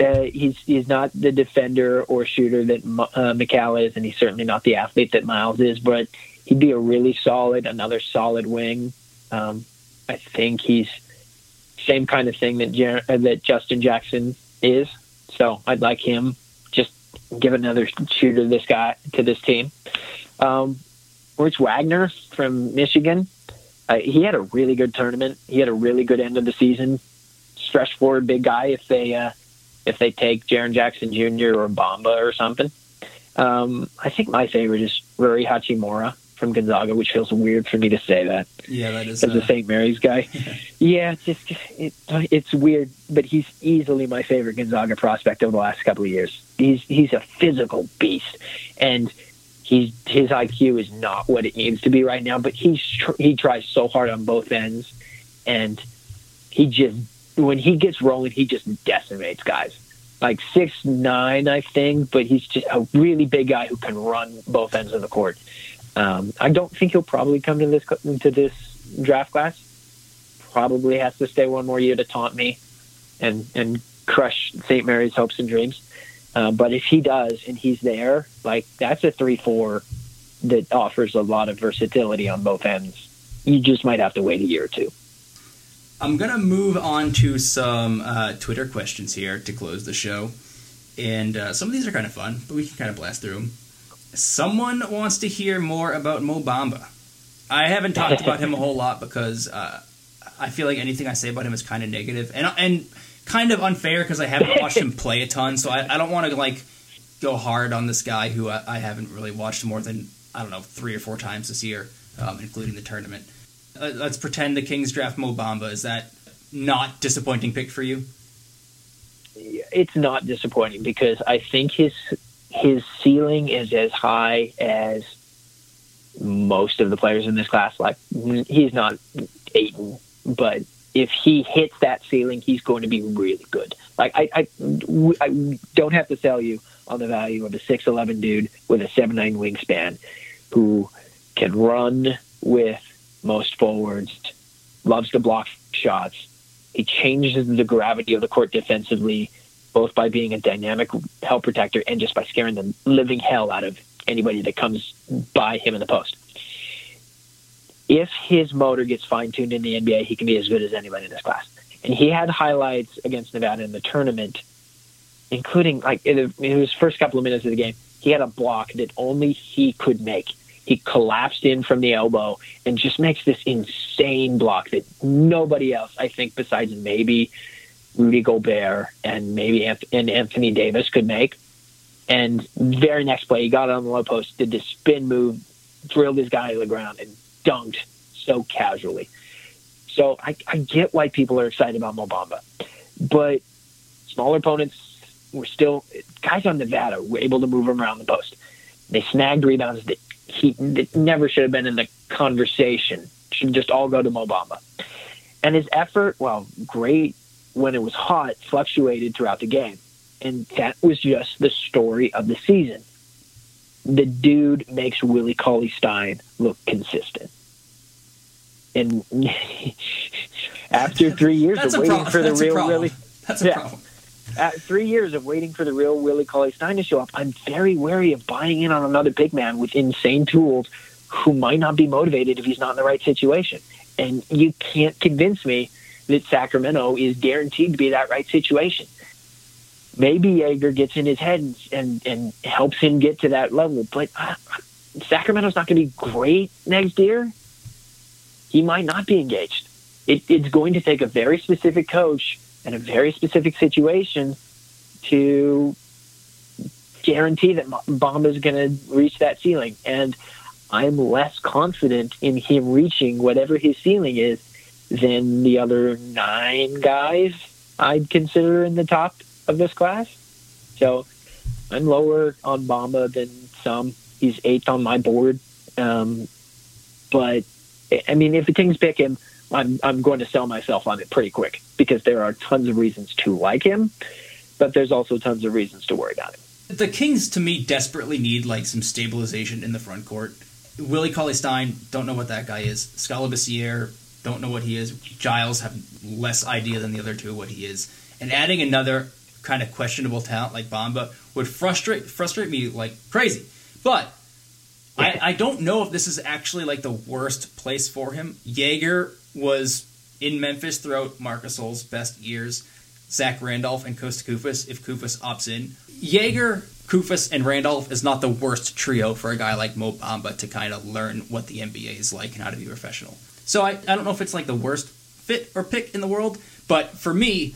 uh, he's he's not the defender or shooter that uh, Mikal is, and he's certainly not the athlete that Miles is. But he'd be a really solid, another solid wing. Um, I think he's same kind of thing that Jer- uh, that Justin Jackson is. So I'd like him. Just give another shooter to this guy to this team. Um, Rich Wagner from Michigan. Uh, he had a really good tournament. He had a really good end of the season. Stretch forward, big guy. If they uh, if they take Jaren Jackson Jr. or Bamba or something. Um, I think my favorite is Rui Hachimura from Gonzaga, which feels weird for me to say that Yeah, that is. as a Uh, St. Mary's guy. yeah, it's just it, it's weird, but he's easily my favorite Gonzaga prospect over the last couple of years. He's he's a physical beast, and he's his IQ is not what it needs to be right now. But he's tr- he tries so hard on both ends, and he just when he gets rolling, he just decimates guys. Like six nine, I think, but he's just a really big guy who can run both ends of the court. Um, I don't think he'll probably come to this to this draft class. Probably has to stay one more year to taunt me and and crush St. Mary's hopes and dreams. Uh, but if he does and he's there, like that's a three four that offers a lot of versatility on both ends. You just might have to wait a year or two. I'm gonna move on to some uh, Twitter questions here to close the show. and uh, some of these are kind of fun, but we can kind of blast through them. Someone wants to hear more about Mo Bamba. I haven't talked about him a whole lot because uh, I feel like anything I say about him is kind of negative and and kind of unfair because I haven't watched him play a ton. So I, I don't want to like go hard on this guy who I, I haven't really watched more than I don't know three or four times this year, um, including the tournament. Uh, let's pretend the Kings draft Mo Bamba. Is that not disappointing pick for you? it's not disappointing because I think his his ceiling is as high as most of the players in this class. Like he's not Ayton, but if he hits that ceiling, he's going to be really good. Like I, I, I don't have to sell you on the value of a six eleven dude with a seven nine wingspan who can run with most forwards, loves to block shots. He changes the gravity of the court defensively both by being a dynamic help protector and just by scaring the living hell out of anybody that comes by him in the post. If his motor gets fine tuned in the NBA, he can be as good as anybody in this class. And he had highlights against Nevada in the tournament, including like in his first couple of minutes of the game, he had a block that only he could make. He collapsed in from the elbow and just makes this insane block that nobody else, I think, besides maybe Rudy Gobert and maybe and Anthony Davis could make. And very next play, he got on the low post, did this spin move, drilled his guy to the ground, and dunked so casually. So I, I get why people are excited about Mo Bamba, but smaller opponents were still guys on Nevada were able to move him around the post. They snagged rebounds that he that never should have been in the conversation. Should just all go to Mo Bamba. And his effort, well, great when it was hot fluctuated throughout the game. And that was just the story of the season. The dude makes Willie Cauley Stein look consistent. And after three years of waiting problem. for the That's real. Willie, That's a Yeah. problem. at three years of waiting for the real Willie Cauley Stein to show up, I'm very wary of buying in on another big man with insane tools who might not be motivated if he's not in the right situation. And you can't convince me that Sacramento is guaranteed to be that right situation. Maybe Joerger gets in his head and, and, and helps him get to that level, but uh, Sacramento's not going to be great next year. He might not be engaged. It, it's going to take a very specific coach and a very specific situation to guarantee that Bamba is going to reach that ceiling. And I'm less confident in him reaching whatever his ceiling is than the other nine guys I'd consider in the top of this class. So I'm lower on Bamba than some. He's eighth on my board. Um, but I mean, if the Kings pick him, I'm I'm going to sell myself on it pretty quick because there are tons of reasons to like him, but there's also tons of reasons to worry about him. The Kings, to me, desperately need like some stabilization in the front court. Willie Cauley Stein, don't know what that guy is. Skal Labissière, don't know what he is. Giles have less idea than the other two what he is. And adding another kind of questionable talent like Bamba would frustrate frustrate me like crazy. But I, I don't know if this is actually like the worst place for him. Joerger was in Memphis throughout Marcus Gasol's best years. Zach Randolph and Kosta Koufos if Koufos opts in. Joerger, Koufos, and Randolph is not the worst trio for a guy like Mo Bamba to kind of learn what the NBA is like and how to be professional. So I, I don't know if it's like the worst fit or pick in the world, but for me,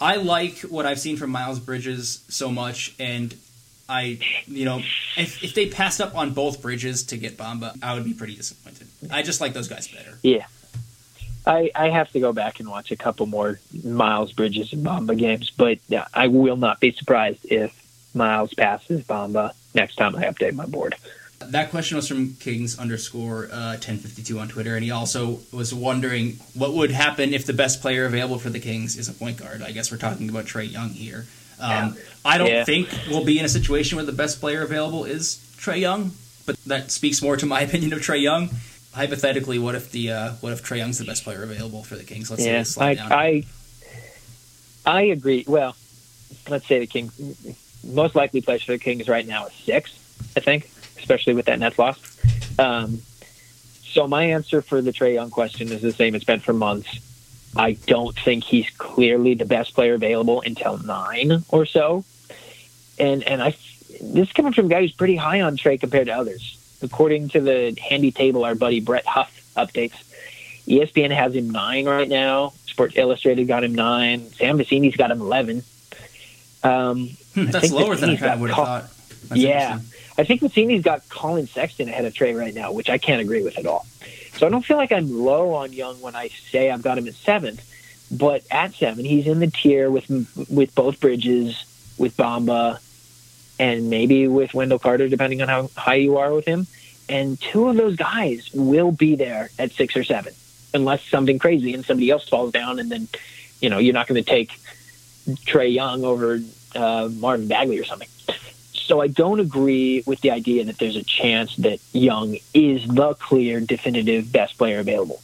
I like what I've seen from Miles Bridges so much, and I, you know, if, if they passed up on both Bridges to get Bamba, I would be pretty disappointed. I just like those guys better. Yeah. I, I have to go back and watch a couple more Miles Bridges and Bamba games, but yeah, I will not be surprised if Miles passes Bamba next time I update my board. That question was from Kings underscore uh, 1052 on Twitter, and he also was wondering what would happen if the best player available for the Kings is a point guard. I guess we're talking about Trae Young here. Um, I don't Yeah. think we'll be in a situation where the best player available is Trae Young, but that speaks more to my opinion of Trae Young. Hypothetically, what if the uh, what if Trae Young's the best player available for the Kings? Let's yeah, slide I, down. I I agree. Well, let's say the Kings most likely place for the Kings right now is six, I think, especially with that Nets loss. Um, so my answer for the Trae Young question is the same it's been for months. I don't think he's clearly the best player available until nine or so. and and I this is coming from a guy who's pretty high on Trae compared to others. According to the handy table our buddy Brett Huff updates, ESPN has him nine right now. Sports Illustrated got him nine. Sam Vecenie's got him eleven. Um, Hmm, that's lower than I Vecenie's kind got of would have thought. That's yeah. I think Vecenie's got Collin Sexton ahead of Trae right now, which I can't agree with at all. So I don't feel like I'm low on Young when I say I've got him at seventh, but at seven, he's in the tier with with both Bridges, with Bamba, and maybe with Wendell Carter, depending on how high you are with him. And two of those guys will be there at six or seven, unless something crazy and somebody else falls down, and then you know you're not going to take Trae Young over uh, Marvin Bagley or something. So I don't agree with the idea that there's a chance that Young is the clear, definitive best player available.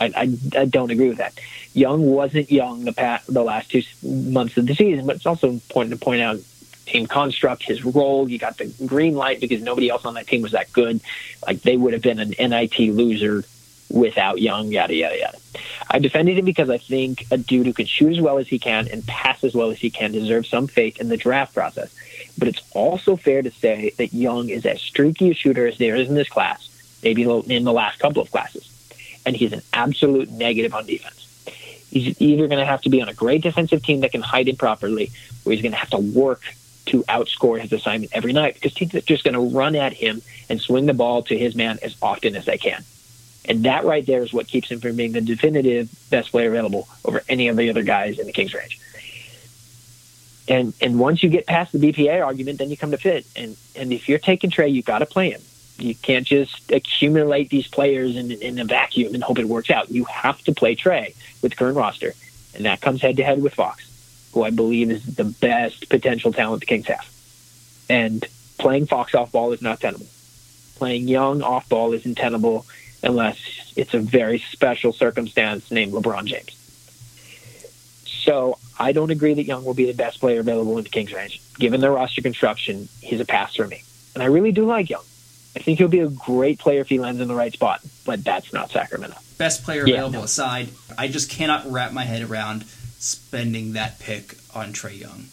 I, I, I don't agree with that. Young wasn't young the past, the last two months of the season, but it's also important to point out team construct, his role. You got the green light because nobody else on that team was that good. Like they would have been an NIT loser without Young, yada, yada, yada. I defended him because I think a dude who can shoot as well as he can and pass as well as he can deserves some faith in the draft process. But it's also fair to say that Young is as streaky a shooter as there is in this class, maybe in the last couple of classes. And he's an absolute negative on defense. He's either going to have to be on a great defensive team that can hide him properly, or he's going to have to work to outscore his assignment every night because teams are just going to run at him and swing the ball to his man as often as they can. And that right there is what keeps him from being the definitive best player available over any of the other guys in the Kings range. And and once you get past the BPA argument, then you come to fit. And and if you're taking Trae, you got to play him. You can't just accumulate these players in, in a vacuum and hope it works out. You have to play Trae with the current roster, and that comes head to head with Fox, who I believe is the best potential talent the Kings have. And playing Fox off ball is not tenable. Playing Young off ball isn't tenable unless it's a very special circumstance named LeBron James. So I don't agree that Young will be the best player available in the Kings range. Given their roster construction, he's a pass for me. And I really do like Young. I think he'll be a great player if he lands in the right spot, but that's not Sacramento. Best player Yeah, available no. aside, I just cannot wrap my head around spending that pick on Trae Young.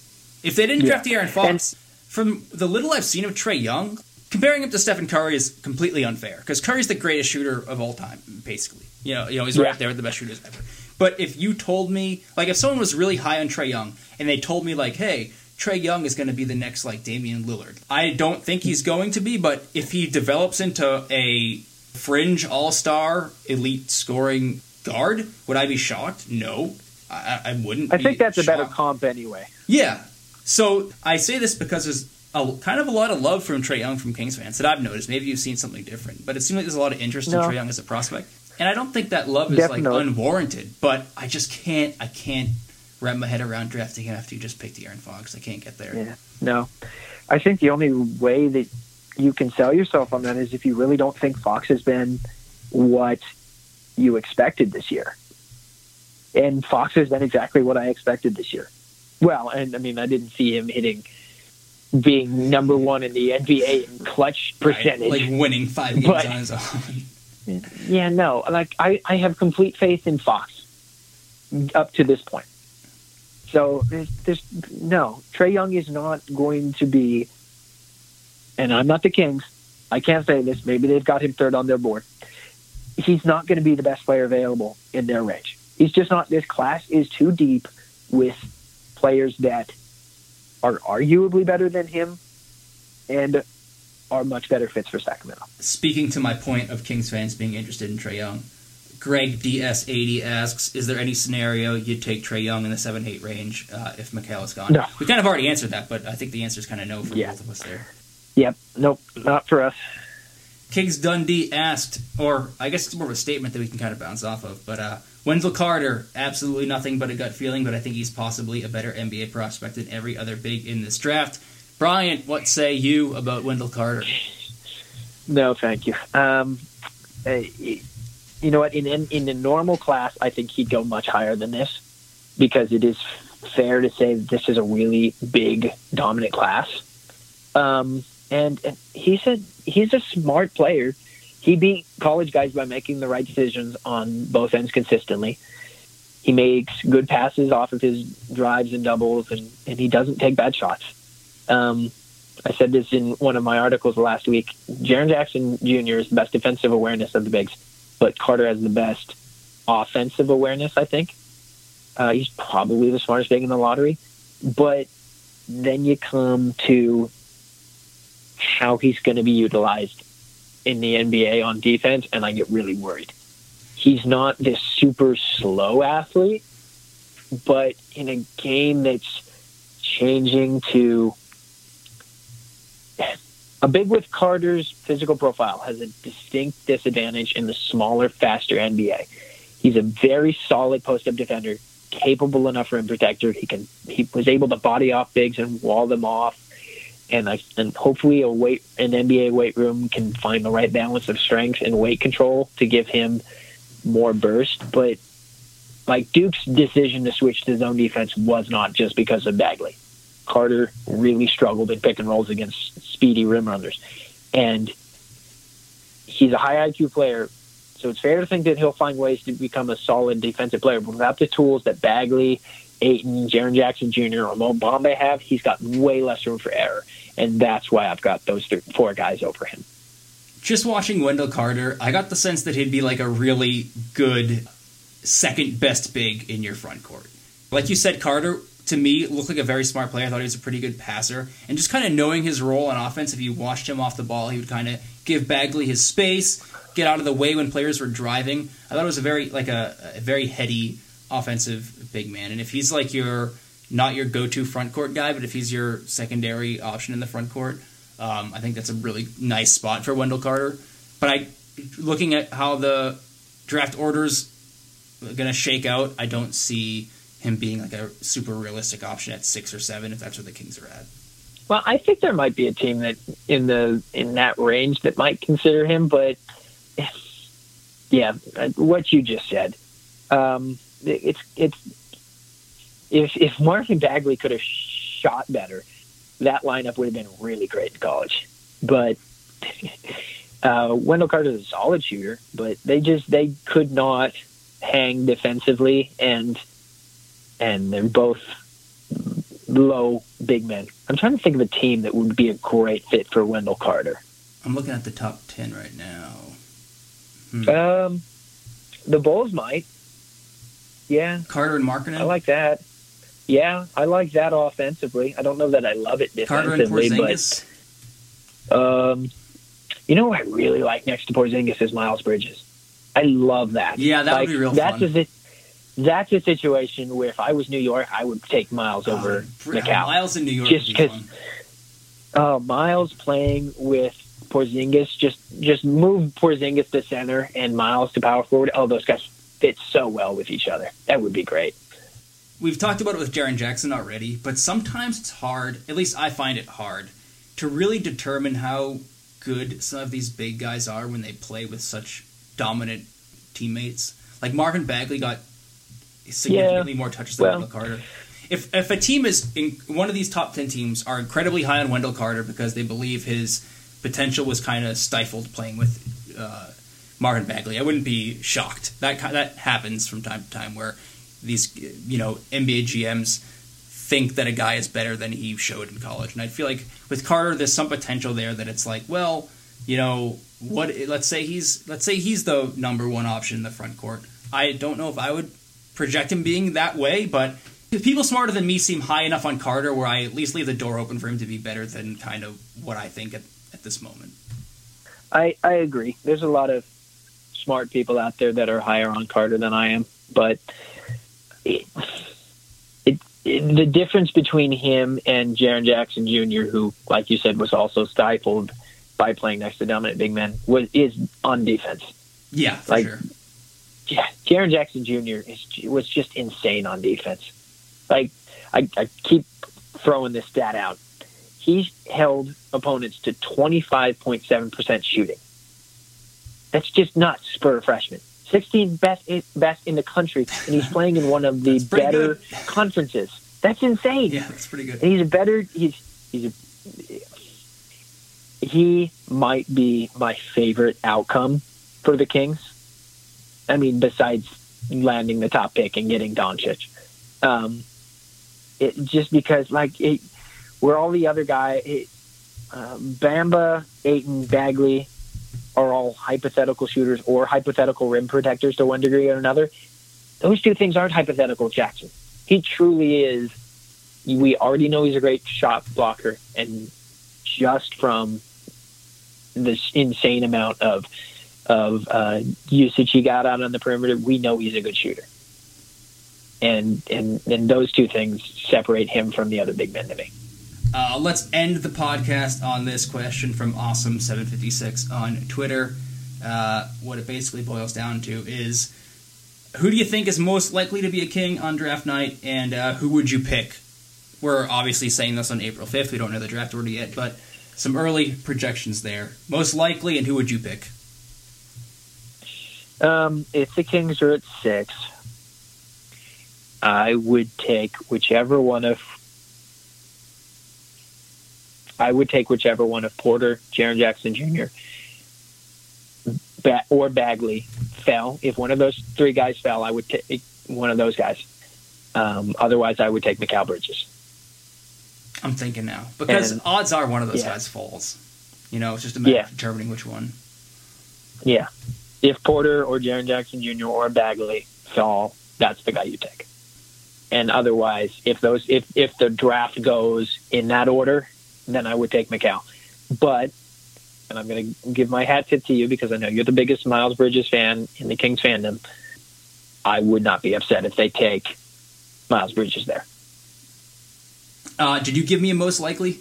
If they didn't Yeah. draft De'Aaron Fox, from the little I've seen of Trae Young, comparing him to Stephen Curry is completely unfair because Curry's the greatest shooter of all time, basically. You know, you know he's Yeah. right there with the best shooters ever. But if you told me, like, if someone was really high on Trae Young and they told me, like, hey, Trae Young is going to be the next, like, Damian Lillard, I don't think he's going to be, but if he develops into a fringe all star elite scoring guard, would I be shocked? No. I, I wouldn't. I think that's a better comp anyway. Yeah. So I say this because there's a, kind of a lot of love from Trae Young from Kings fans that I've noticed. Maybe you've seen something different, but it seems like there's a lot of interest No. in Trae Young as a prospect, and I don't think that love is Definitely. like unwarranted. But I just can't. I can't wrap my head around drafting him after you just picked De'Aaron Fox. I can't get there. Yeah. No. I think the only way that you can sell yourself on that is if you really don't think Fox has been what you expected this year. And Fox has been exactly what I expected this year. Well, and I mean, I didn't see him hitting being number one in the NBA in clutch Right? percentage. like winning five games But- on his own. Yeah, no. Like I, I have complete faith in Fox up to this point. So there's, there's no Trae Young is not going to be, and I'm not the Kings. I can't say this. Maybe they've got him third on their board. He's not going to be the best player available in their range. He's just not. This class is too deep with players that are arguably better than him, and are much better fits for Sacramento. Speaking to my point of Kings fans being interested in Trae Young, Greg DS80 asks, "Is there any scenario you'd take Trae Young in the seven eight range uh, if Mikal is gone?" No. We kind of already answered that, but I think the answer is kind of no for Yeah. both of us there. Yep. Nope. Not for us. Kings Dundee asked, or I guess it's more of a statement that we can kind of bounce off of, but uh, Wendell Carter, absolutely nothing but a gut feeling, but I think he's possibly a better NBA prospect than every other big in this draft. Bryant, what say you about Wendell Carter? No, thank you. Um, uh, you know what? In, in in the normal class, I think he'd go much higher than this because it is fair to say this is a really big, dominant class. Um, and, and he's a he's a smart player. He beat college guys by making the right decisions on both ends consistently. He makes good passes off of his drives and doubles, and, and he doesn't take bad shots. Um, I said this in one of my articles last week. Jaren Jackson Jr. is the best defensive awareness of the bigs, but Carter has the best offensive awareness. I think uh, he's probably the smartest big in the lottery. But then you come to how he's going to be utilized in the NBA on defense, and I get really worried. He's not this super slow athlete, but in a game that's changing to a big with Carter's physical profile has a distinct disadvantage in the smaller, faster NBA. He's a very solid post-up defender, capable enough rim protector. He can he was able to body off bigs and wall them off. And I, and hopefully a weight an NBA weight room can find the right balance of strength and weight control to give him more burst. But like Duke's decision to switch to zone defense was not just because of Bagley. Carter really struggled in pick and rolls against speedy rim runners. And he's a high IQ player, so it's fair to think that he'll find ways to become a solid defensive player. But without the tools that Bagley, Ayton, Jaren Jackson Jr., or Mo Bamba have, he's got way less room for error. And that's why I've got those three, four guys over him. Just watching Wendell Carter, I got the sense that he'd be like a really good second best big in your front court. Like you said, Carter to me looked like a very smart player. I thought he was a pretty good passer, and just kind of knowing his role on offense. If you watched him off the ball, he would kind of give Bagley his space, get out of the way when players were driving. I thought it was a very like a, a very heady offensive big man. And if he's like your not your go-to front court guy, but if he's your secondary option in the front court, um, I think that's a really nice spot for Wendell Carter. But I, looking at how the draft orders going to shake out, I don't see him being like a super realistic option at six or seven if that's where the Kings are at. Well, I think there might be a team that in the in that range that might consider him, but yeah, what you just said, um, it's it's if if Marvin Bagley could have shot better, that lineup would have been really great in college. But uh, Wendell Carter is a solid shooter, but they just they could not hang defensively and and they're both low big men. I'm trying to think of a team that would be a great fit for Wendell Carter. I'm looking at the top ten right now. Hmm. Um, the Bulls might. Yeah, Carter and Markkanen. I like that. Yeah, I like that offensively. I don't know that I love it defensively, but um, you know what I really like next to Porzingis is Miles Bridges. I love that. Yeah, that like, would be real that's fun. A, that's a situation where if I was New York, I would take Miles over uh, Mikal. Miles in New York just because uh, Miles playing with Porzingis, just just move Porzingis to center and Miles to power forward. Oh, those guys fit so well with each other. That would be great. We've talked about it with Jaren Jackson already, but sometimes it's hard. At least I find it hard to really determine how good some of these big guys are when they play with such dominant teammates. Like Marvin Bagley got significantly Yeah. more touches than Well- Wendell Carter. If if a team is in, one of these top ten teams are incredibly high on Wendell Carter because they believe his potential was kind of stifled playing with uh, Marvin Bagley, I wouldn't be shocked. That that happens from time to time where these you know NBA GMs think that a guy is better than he showed in college, and I feel like with Carter, there's some potential there that it's like, well, you know, what? Let's say he's let's say he's the number one option in the front court. I don't know if I would project him being that way, but people smarter than me seem high enough on Carter where I at least leave the door open for him to be better than kind of what I think at, at this moment. I, I agree. There's a lot of smart people out there that are higher on Carter than I am, but it, it, it, the difference between him and Jaren Jackson Jr., who, like you said, was also stifled by playing next to dominant big men, was is on defense. Yeah, for Like- sure. Yeah, Jaren Jackson Jr. Is, was just insane on defense. Like I, I keep throwing this stat out. He held opponents to 25.7% shooting. That's just nuts for a freshman. 16 best eh, best in the country, and he's playing in one of the better good. conferences. That's insane. Yeah, that's pretty good. And he's a better. He's he's a. He might be my favorite outcome for the Kings. I mean, besides landing the top pick and getting Doncic, um, it just because like it, where all the other guy, uh, Bamba, Ayton, Bagley, are all hypothetical shooters or hypothetical rim protectors to one degree or another. Those two things aren't hypothetical. Jackson, he truly is. We already know he's a great shot blocker, and just from this insane amount of of uh, usage he got out on the perimeter, we know he's a good shooter. And and and those two things separate him from the other big men to me. Uh, let's end the podcast on this question from Awesome756 on Twitter. Uh, what it basically boils down to is who do you think is most likely to be a king on draft night, and uh, who would you pick? We're obviously saying this on April 5th. We don't know the draft order yet, but some early projections there. Most likely, and who would you pick? Um, if the Kings are at six, I would take whichever one of I would take whichever one of Porter, Jaren Jackson Jr. Ba- or Bagley fell. If one of those three guys fell, I would take one of those guys. Um, otherwise, I would take Mikal Bridges. I'm thinking now because And- odds are one of those yeah. guys falls. You know, it's just a matter Yeah. of determining which one. Yeah. If Porter or Jaren Jackson Jr. or Bagley fall, that's the guy you take. And otherwise, if those if if the draft goes in that order, then I would take Mikal. But and I'm going to give my hat tip to you because I know you're the biggest Miles Bridges fan in the Kings fandom. I would not be upset if they take Miles Bridges there. Uh, did you give me a most likely?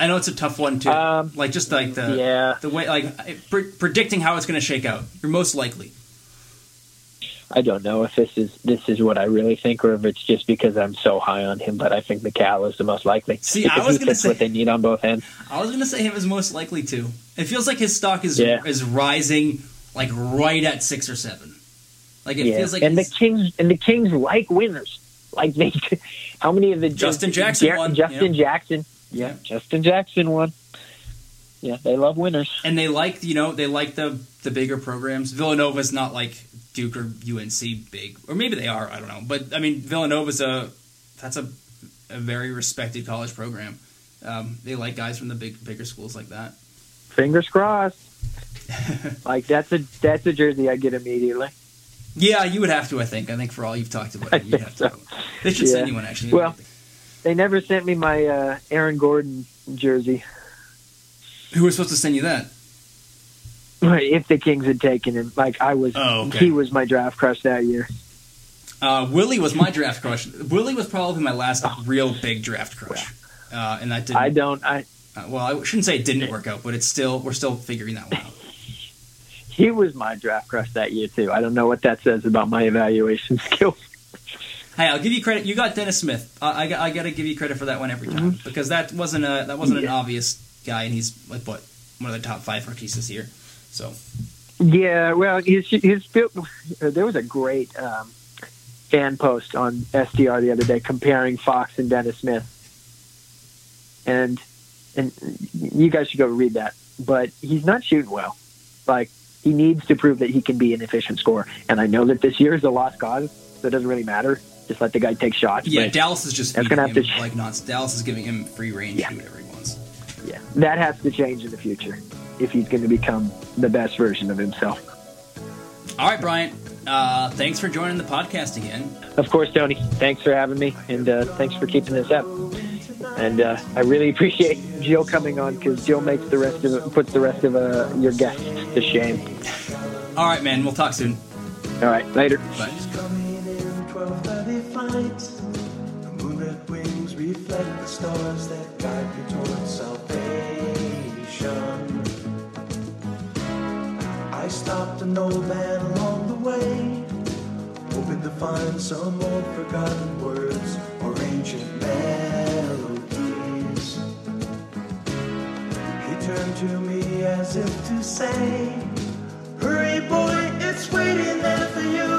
I know it's a tough one too. Um, like just like the yeah. the way like pre- predicting how it's going to shake out. You're most likely. I don't know if this is this is what I really think or if it's just because I'm so high on him, but I think Mikal is the most likely. See, I was gonna say- what they need on both ends. I was going to say him is most likely too. It feels like his stock is Yeah. is rising like right at six or seven. Like it yeah. feels like and the Kings and the Kings like winners. Like they, how many of the Justin Jackson won, Justin. Jackson, yeah. Justin Jackson won. Yeah, they love winners. and they like you know they like the the bigger programs. Villanova's not like Duke or UNC big, or maybe they are. I don't know, but I mean Villanova's a that's a a very respected college program. Um, they like guys from the big bigger schools like that. Fingers crossed. like that's a that's a jersey I get immediately. Yeah, you would have to. I think. I think for all you've talked about, it, you'd think have to. so. They should Yeah. send you one actually. Well- They never sent me my uh, Aaron Gordon jersey. who was supposed to send you that? If the Kings had taken him, like I was, Oh, okay. he was my draft crush that year. Uh, Willie was my draft crush. Willie was probably my last real big draft crush, uh, and that didn't. I don't. I uh, well, I shouldn't say it didn't work out, but it's still we're still figuring that one out. he was my draft crush that year too. I don't know what that says about my evaluation skills. Hey, I'll give you credit. You got Dennis Smith. Uh, I, I got to give you credit for that one every time because that wasn't a that wasn't an Mm-hmm. Obvious guy, and he's like what one of the top five rookies this year. So Yeah, well, his his there was a great um, fan post on STR the other day comparing Fox and Dennis Smith, and and you guys should go read that. But he's not shooting well. Like he needs to prove that he can be an efficient scorer. And I know that this year is a lost cause, so it doesn't really matter. Just let the guy take shots. yeah, Dallas is just That's gonna have to like nonsense. Dallas is giving him free range Yeah. to do whatever he wants. yeah, that has to change in the future if he's going to become the best version of himself. All right, Bryant. Uh, thanks for joining the podcast again. Of course, Tony. Thanks for having me, and uh, thanks for keeping this up. And uh, I really appreciate Jill coming on because Jill makes the rest of puts the rest of uh, your guests to shame. All right, man. We'll talk soon. All right, later. Bye. Coming in 1230 flights. The moonlit wings reflect the stars that guide you towards salvation. I stopped an old man along the way, hoping to find some old forgotten words or ancient melodies. He turned to me as if to say, Hurry, boy, it's waiting there for you.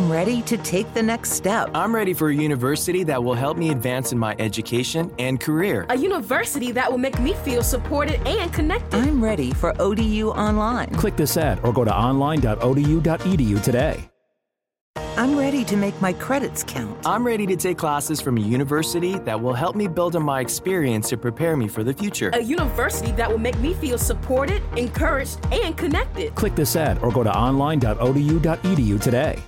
I'm ready to take the next step. I'm ready for a university that will help me advance in my education and career. A university that will make me feel supported and connected. I'm ready for ODU Online. Click this ad or go to online.odu.edu today. I'm ready to make my credits count. I'm ready to take classes from a university that will help me build on my experience to prepare me for the future. A university that will make me feel supported, encouraged, and connected. Click this ad or go to online.odu.edu today.